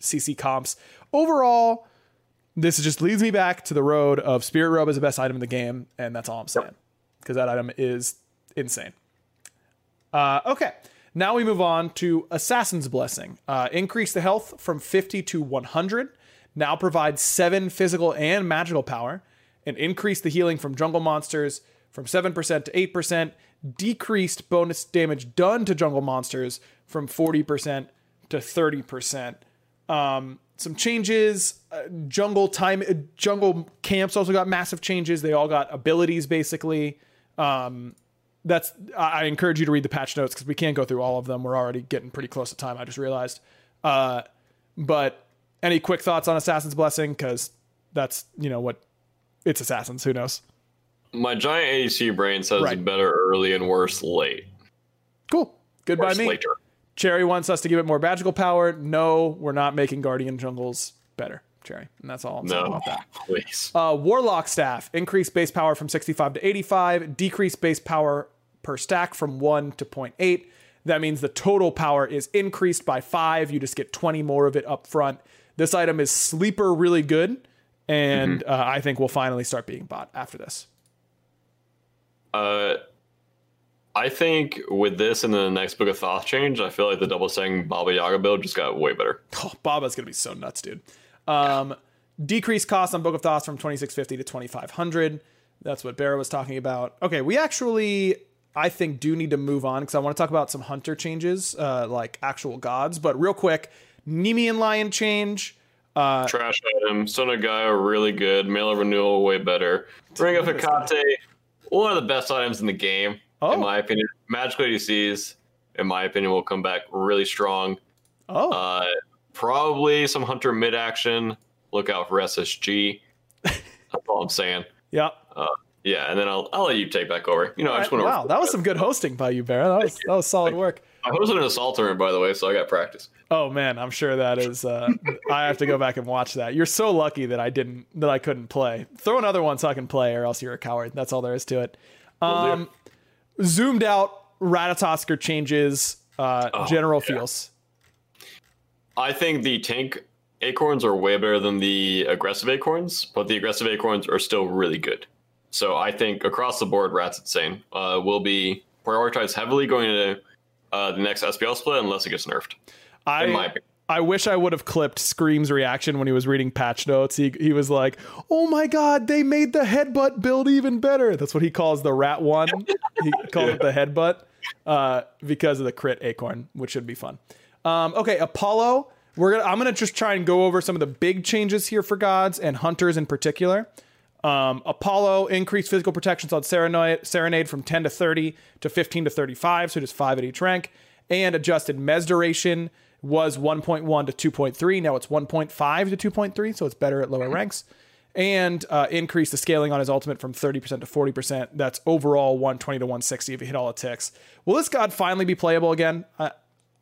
CC comps. Overall, this just leads me back to the road of Spirit Robe is the best item in the game, and that's all I'm saying because that item is insane. Uh, okay, now we move on to Assassin's Blessing. Uh, increase the health from 50 to 100. Now provides seven physical and magical power, and increase the healing from jungle monsters from 7% to 8%. Decreased bonus damage done to jungle monsters from 40% to 30%. Um, some changes. Uh, jungle time, uh, jungle camps also got massive changes. They all got abilities basically. Um, that's I I encourage you to read the patch notes because we can't go through all of them. We're already getting pretty close to time. I just realized. Uh, but any quick thoughts on Assassin's Blessing? Because that's you know what it's Assassins. Who knows? My giant ADC brain says Right. better early and worse late. Cool. Good by Worse me. later. Cherry wants us to give it more magical power. No, we're not making Guardian jungles better, Cherry, and that's all I'm saying No, about that. [LAUGHS] please. Uh, Warlock staff increase base power from 65 to 85, decrease base power per stack from 1 to 0.8. That means the total power is increased by 5. You just get 20 more of it up front. This item is sleeper really good, and Mm-hmm. uh, I think we'll finally start being bought after this. Uh, I think with this and the next Book of Thoth change, I feel like the double saying Baba Yaga build just got way better. Oh, Baba's gonna be so nuts, dude. Um, decreased cost on Book of Thoth from 2650 to 2500. That's what Barra was talking about. Okay, we actually, I think, do need to move on because I want to talk about some hunter changes, uh, like actual gods. But real quick, Nemean Lion change. Uh, Trash item. Sonagaya, really good. Mail renewal, way better. Ring of Hecate, one of the best items in the game, Oh. in my opinion. Magical ADCs, in my opinion, will come back really strong. oh, Uh, probably some Hunter mid action. Look out for SSG. [LAUGHS] That's all I'm saying. yeah. Yeah, and then I'll I'll let you take back over. You know, I just want to. Wow, that was some good hosting by you, Barra. That was that was solid work. I hosted an assault tournament, by the way, so I got practice. Oh man, I'm sure that is. Uh, I have to go back and watch that. You're so lucky that I didn't, that I couldn't play. Throw another one so I can play, or else you're a coward. That's all there is to it. Um, zoomed out, Ratatoskr changes. Uh, Oh, general feels. I think the tank acorns are way better than the aggressive acorns, but the aggressive acorns are still really good. So I think across the board, Rat's Insane uh, will be prioritized heavily going into uh, the next SPL split unless it gets nerfed. I. I wish I would have clipped Scream's reaction when he was reading patch notes. He he was like, "Oh my god, they made the headbutt build even better." That's what he calls the rat one. he [LAUGHS] calls it the headbutt uh, because of the crit acorn, which should be fun. Um, okay, Apollo we're gonna, I'm gonna just try and go over some of the big changes here for gods and hunters in particular. Um, Apollo increased physical protections on Serenade, Serenade from 10 to 30 to 15 to 35, so just five at each rank, and adjusted Mez duration was 1.1 to 2.3. Now it's 1.5 to 2.3, so it's better at lower ranks. And uh, increased the scaling on his ultimate from 30% to 40%. That's overall 120 to 160 if you hit all the ticks. Will this god finally be playable again? I,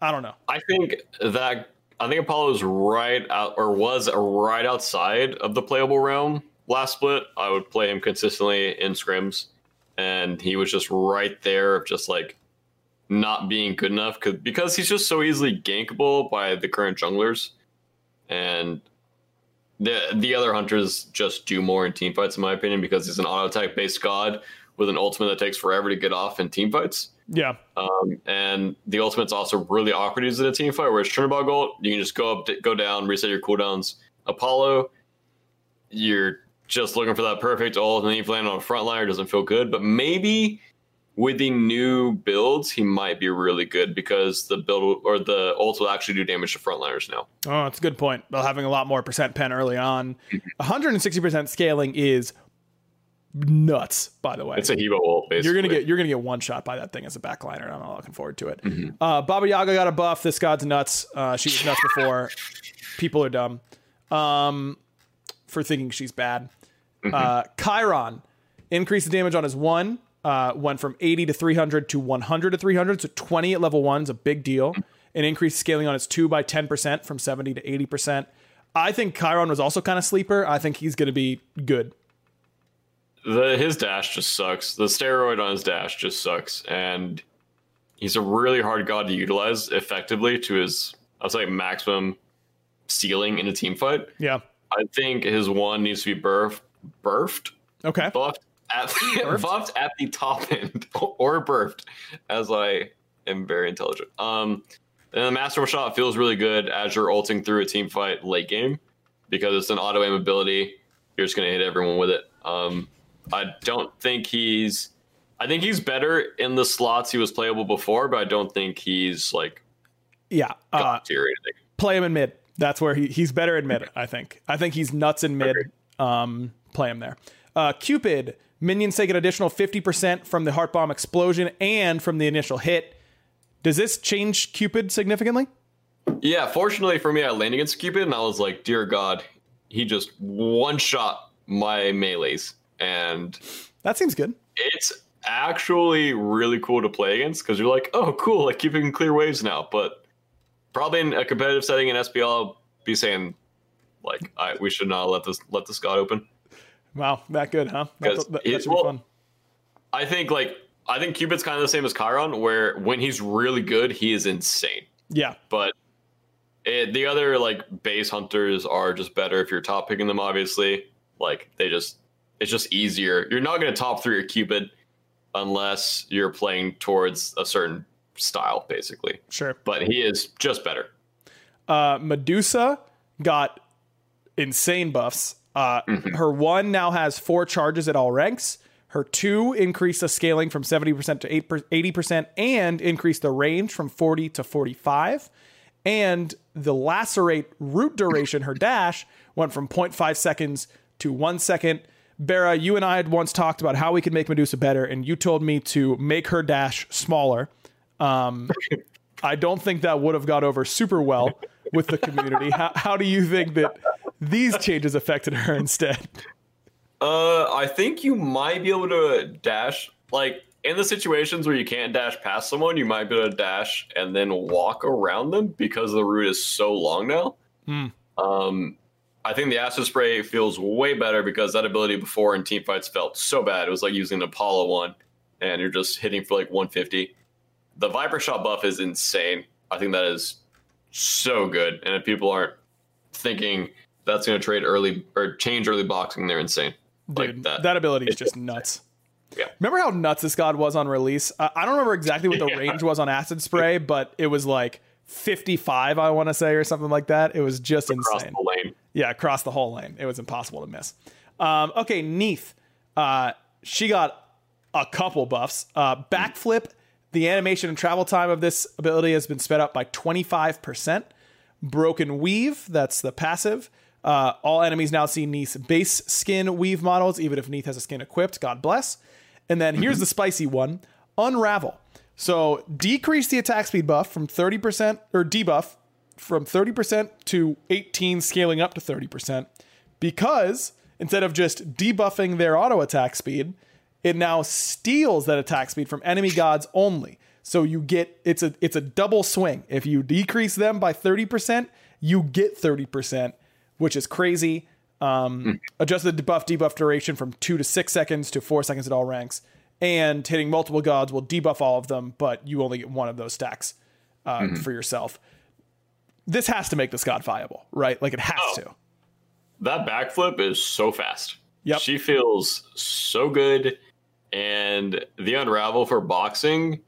I don't know. I think that I think Apollo is right out or was right outside of the playable realm last split. I would play him consistently in scrims, and he was just right there of just like not being good enough cause, because he's just so easily gankable by the current junglers, and the the other hunters just do more in team fights in my opinion because he's an auto attack based god with an ultimate that takes forever to get off in team fights. Yeah. Um, and the ultimate's also really awkward to use in a team fight, whereas Chernobog ult, you can just go up, go down, reset your cooldowns. Apollo, you're just looking for that perfect ult, and then you land on a frontliner, doesn't feel good. But maybe with the new builds, he might be really good because the build or the ult will actually do damage to frontliners now. Oh, that's a good point. Well, having a lot more percent pen early on, 160% scaling is nuts. By the way, It's a He Bo ult, basically. you're gonna get you're gonna get one shot by that thing as a backliner. and I'm not looking forward to it. Uh, Baba Yaga got a buff. This god's nuts. Uh, she was nuts before. People are dumb um, for thinking she's bad. Uh, Chiron increased the damage on his one. Uh, went from 80 to 300 to 100 to 300. So 20 at level one is a big deal. And increased scaling on his two by 10% from 70 to 80%. I think Chiron was also kind of sleeper. I think he's going to be good. the his dash just sucks. The steroid on his dash just sucks, and he's a really hard god to utilize effectively to his I was like maximum ceiling in a team fight. Yeah. I think his one needs to be birthed, birthed, Okay. buffed at [LAUGHS] buffed at the top [LAUGHS] end or birthed, as I am very intelligent. Um, and the master shot feels really good as you're ulting through a team fight late game because it's an auto aim ability. You're just gonna hit everyone with it. Um, I don't think he's. I think he's better in the slots he was playable before, but I don't think he's like Yeah. Uh, or anything. play him in mid. That's where he, he's better in mid, I think. I think he's nuts in mid. Um, play him there. Uh, Cupid, minions take an additional 50% from the heart bomb explosion and from the initial hit. Does this change Cupid significantly? Yeah, fortunately for me, I landed against Cupid and I was like, dear God, he just one shot my melees. And That seems good. it's actually really cool to play against because you're like, oh, cool, like Cupid can clear waves now. But probably in a competitive setting in SPL, I'll be saying, like, I, we should not let this let this god open. Wow, that good, huh? That, Because that, that it- should be well, fun. I think like I think Cupid's kind of the same as Chiron, where when he's really good, he is insane. Yeah, but it, the other like base hunters are just better if you're top picking them obviously like they just it's just easier you're not going to top three your cupid unless you're playing towards a certain style basically sure. but he is just better Uh, Medusa got insane buffs. Uh, Mm-hmm. Her one now has four charges at all ranks. Her two increased the scaling from 70% to 80% and increased the range from 40 to 45. And the lacerate root duration, her dash, went from 0.5 seconds to one second. Bera, you and I had once talked about how we could make Medusa better, and you told me to make her dash smaller. Um, [LAUGHS] I don't think that would have got over super well with the community. How, how do you think that these changes affected her instead? uh i think you might be able to dash like in the situations where you can't dash past someone you might be able to dash and then walk around them because the route is so long now Um, I think the acid spray feels way better because that ability before in team fights felt so bad. It was like using an Apollo one, and you're just hitting for like 150. The Viper Shot buff is insane. I think that is so good, and if people aren't thinking that's going to trade early or change early boxing, they're insane. like Dude, that. that, ability is [LAUGHS] just nuts. Yeah. Remember how nuts this god was on release? Uh, I don't remember exactly what the [LAUGHS] Yeah. range was on acid spray, but it was like 55, I want to say, or something like that. It was just across insane. the lane. Yeah, across the whole lane. It was impossible to miss. Um, okay, Neith. Uh, she got a couple buffs. Uh, backflip, the animation and travel time of this ability has been sped up by 25%. Broken Weave, that's the passive. Uh, all enemies now see Neith's base skin weave models, even if Neith has a skin equipped. God bless. And then here's the spicy one Unravel. So decrease the attack speed buff from 30% or debuff from 30% to 18, scaling up to 30%, because instead of just debuffing their auto attack speed, it now steals that attack speed from enemy gods only. So you get it's a it's a double swing. If you decrease them by 30%, you get 30%, which is crazy. Um, adjust the debuff debuff duration from two to six seconds to four seconds at all ranks. And hitting multiple gods will debuff all of them, but you only get one of those stacks uh, for yourself. This has to make this god viable, right? Like it has Oh. to. That backflip is so fast. Yep. She feels so good. And the unravel for boxing,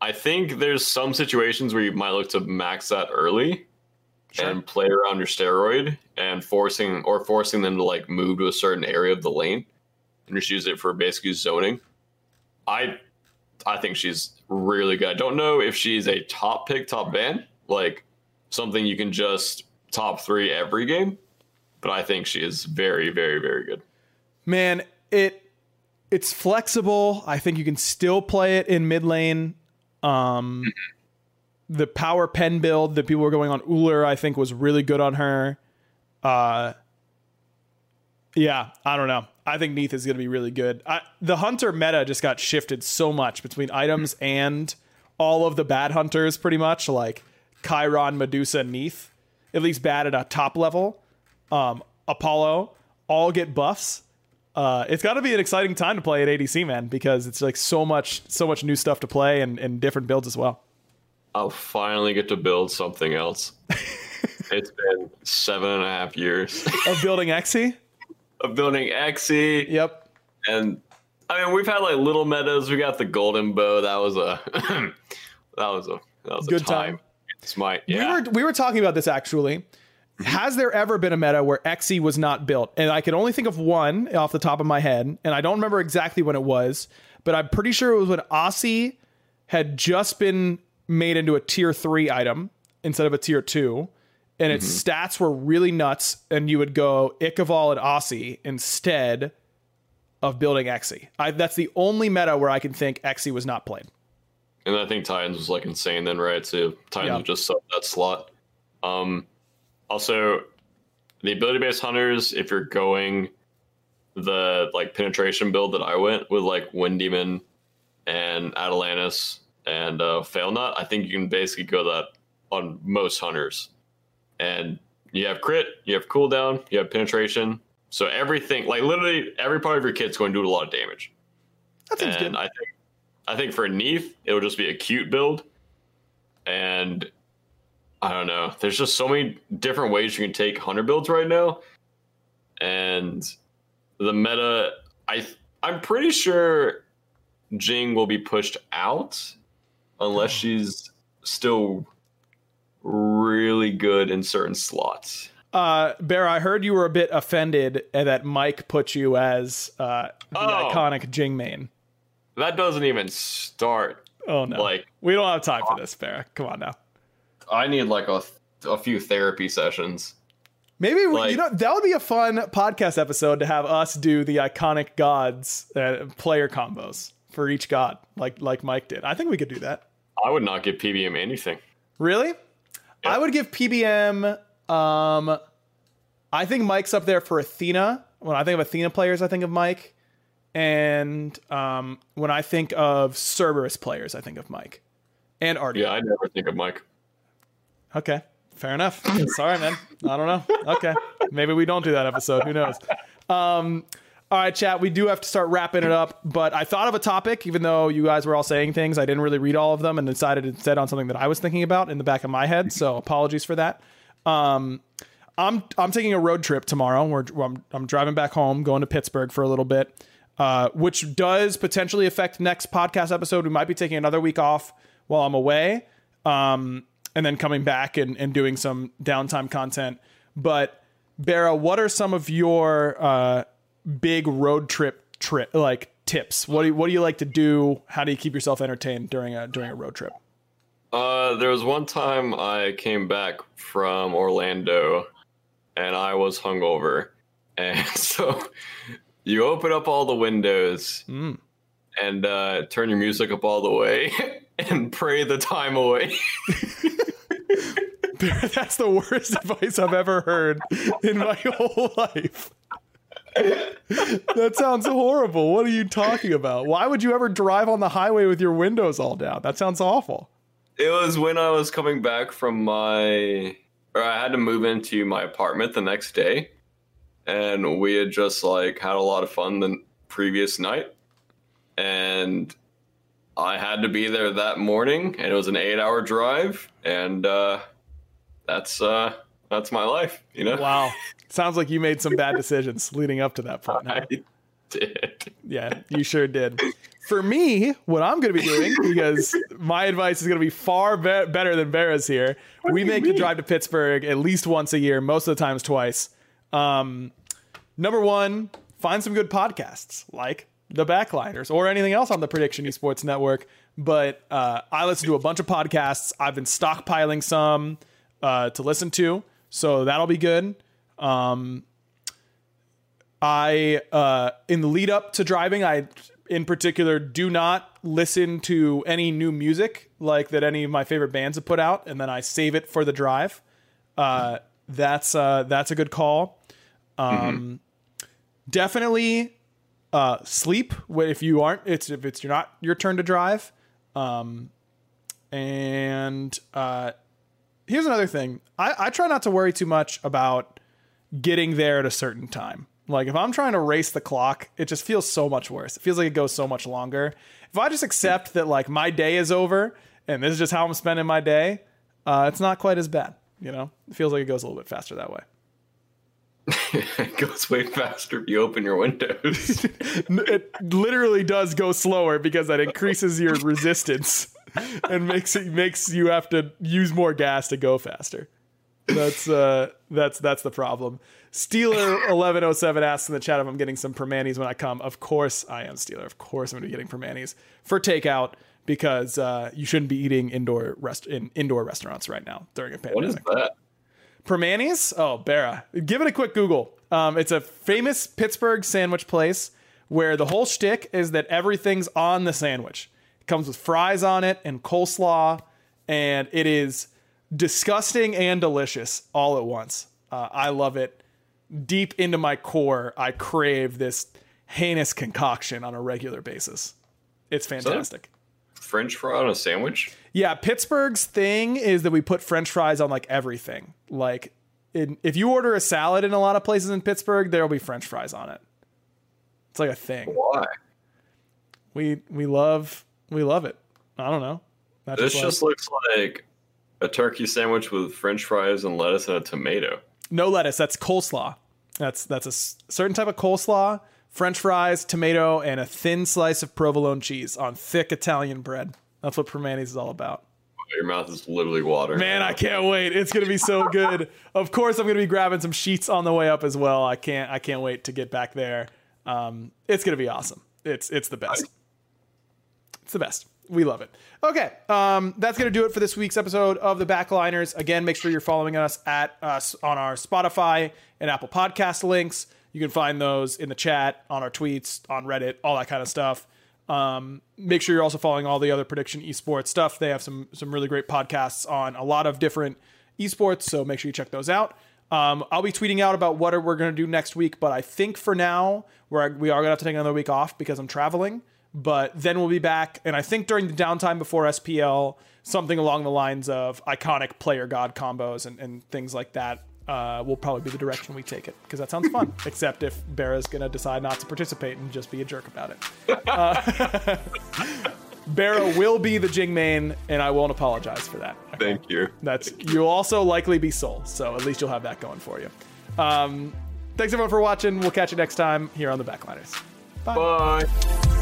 I think there's some situations where you might look to max that early and play around your steroid and forcing or forcing them to like move to a certain area of the lane and just use it for basically zoning. I I think she's really good. I don't know if she's a top pick, top ban, like something you can just top three every game, but I think she is very, very, very good. Man, it it's flexible. I think you can still play it in mid lane. Um, the power pen build that people were going on Ullr, I think, was really good on her. Uh, yeah, I don't know. I think Neith is going to be really good. I, the hunter meta just got shifted so much between items and all of the bad hunters, pretty much like Chiron, Medusa, Neith, at least bad at a top level. Um, Apollo all get buffs. Uh, it's got to be an exciting time to play at ADC, man, because it's like so much, so much new stuff to play and, and different builds as well. I'll finally get to build something else. [LAUGHS] it's been seven and a half years Of building Xe, of building Xe, yep. and I mean we've had like little meadows. We got the golden bow. That was a [CLEARS THROAT] that was a that was Good a time. time. It's my yeah. We were we were talking about this actually. Mm-hmm. Has there ever been a meta where Xe was not built? And I can only think of one off the top of my head, and I don't remember exactly when it was, but I'm pretty sure it was when Asi had just been made into a tier three item instead of a tier two, and its stats were really nuts, and you would go Ichaival and Asi instead of building Xe. I, that's the only meta where I can think Xe was not played. And I think Titans was like insane then, right? So Titans Yeah. would just sub that slot. Um, also, the ability based hunters, if you're going the like penetration build that I went with like Wind Demon and Atalanta's and uh, Fail-not, I think you can basically go that on most hunters. And you have crit, you have cooldown, you have penetration. So everything, like literally every part of your kit's going to do a lot of damage. That seems and good. I think I think for Neith, it'll just be a cute build. And I don't know. There's just so many different ways you can take hunter builds right now. And the meta I I'm pretty sure Jing will be pushed out unless she's still really good in certain slots. Uh, Bear, I heard you were a bit offended that Mike put you as uh, the Oh. iconic Jing main. That doesn't even start. Oh no, Like- we don't have time for this, Bear. Come on now. I need like a, a few therapy sessions. Maybe we, Like- you know that would be a fun podcast episode to have us do the iconic gods uh, player combos for each god, like like Mike did. I think we could do that. I would not give PBM anything. Really? I would give PBM. Um, I think Mike's up there for Athena. When I think of Athena players, I think of Mike. And um, when I think of Cerberus players, I think of Mike. And Artie. Yeah, I never think of Mike. Okay. Fair enough. Sorry, man. I don't know. Okay. Maybe we don't do that episode. Who knows? Um, all right, chat. We do have to start wrapping it up, but I thought of a topic, even though you guys were all saying things. I didn't really read all of them and decided instead on something that I was thinking about in the back of my head. So apologies for that. Um, I'm I'm taking a road trip tomorrow. We're, I'm, I'm driving back home, going to Pittsburgh for a little bit, uh, which does potentially affect next podcast episode. We might be taking another week off while I'm away, um, and then coming back and, and doing some downtime content. But Bera, what are some of your uh, big road trip trip like tips? What do you, what do you like to do? How do you keep yourself entertained during a during a road trip? Uh, there was one time I came back from Orlando, and I was hungover, [LAUGHS] and so you open up all the windows Mm. and uh, turn your music up all the way [LAUGHS] and pray the time away. [LAUGHS] That's the worst advice I've ever heard in my whole life. [LAUGHS] that sounds horrible. What are you talking about? Why would you ever drive on the highway with your windows all down? That sounds awful. It was when I was coming back from my, or I had to move into my apartment the next day, and we had just like had a lot of fun the previous night, and I had to be there that morning, and it was an eight-hour drive, and uh, that's uh, that's my life, you know. Wow. [LAUGHS] Sounds like you made some bad decisions leading up to that point. huh? I did. Yeah, you sure did. For me, what I'm going to be doing, because my advice is going to be far be- better than Barra's here, we make the drive to Pittsburgh at least once a year, most of the times twice. Um, number one, find some good podcasts like The Backliners or anything else on the Prediction Esports Network. But uh, I listen to a bunch of podcasts. I've been stockpiling some uh, to listen to, so that'll be good. Um, I uh in the lead up to driving, I in particular do not listen to any new music like that any of my favorite bands have put out, and then I save it for the drive. Uh, that's uh, that's a good call. Um, Definitely uh, sleep if you aren't. It's if it's you're not your turn to drive. Um, and uh, here's another thing. I, I try not to worry too much about getting there at a certain time. Like if I'm trying to race the clock, it just feels so much worse. It feels like it goes so much longer. If I just accept that like my day is over and this is just how I'm spending my day, uh, it's not quite as bad. You know, it feels like it goes a little bit faster that way. [LAUGHS] it goes way faster if you open your windows. [LAUGHS] It literally does go slower because that increases your [LAUGHS] resistance [LAUGHS] and makes it makes you have to use more gas to go faster. That's uh that's that's the problem. Steeler eleven oh seven asks in the chat if I'm getting some Primanti's when I come. Of course I am Steeler. Of course I'm gonna be getting Primanti's for takeout because uh, you shouldn't be eating indoor rest in indoor restaurants right now during a pandemic. is that? Primanti's? Oh, Barra. Give it a quick Google. Um, it's a famous Pittsburgh sandwich place where the whole shtick is that everything's on the sandwich. It comes with fries on it and coleslaw, and it is disgusting and delicious all at once. Uh, I love it. Deep into my core, I crave this heinous concoction on a regular basis. It's fantastic. French fry on a sandwich? Yeah, Pittsburgh's thing is that we put French fries on like everything. Like, in, if you order a salad in a lot of places in Pittsburgh, there will be French fries on it. It's like a thing. Why? We we love we love it. I don't know. This what- just looks like a turkey sandwich with French fries and lettuce and a tomato. no lettuce. That's coleslaw. That's that's a certain type of coleslaw. French fries, tomato, and a thin slice of provolone cheese on thick Italian bread. That's what Primanti's is all about. Your mouth is literally water. Man, I can't wait. It's gonna be so good. Of course, I'm gonna be grabbing some Sheetz on the way up as well. I can't. I can't wait to get back there. Um, it's gonna be awesome. It's it's the best. It's the best. We love it. Okay, um, that's gonna do it for this week's episode of the Backliners. Again, make sure you're following us at us on our Spotify and Apple Podcast links. You can find those in the chat, on our tweets, on Reddit, all that kind of stuff. Um, make sure you're also following all the other prediction esports stuff. They have some some really great podcasts on a lot of different esports, so make sure you check those out. Um, I'll be tweeting out about what we're going to do next week, but I think for now we're we are going to have to take another week off because I'm traveling. But then we'll be back, and I think during the downtime before SPL, something along the lines of iconic player god combos and, and things like that uh, will probably be the direction we take it because that sounds fun. [LAUGHS] Except if Barra's going to decide not to participate and just be a jerk about it. Uh, [LAUGHS] Barra will be the Jing main, and I won't apologize for that. Okay? Thank you. That's you'll also likely be Soul, so at least you'll have that going for you. Um, thanks everyone for watching. We'll catch you next time here on the Backliners. Bye.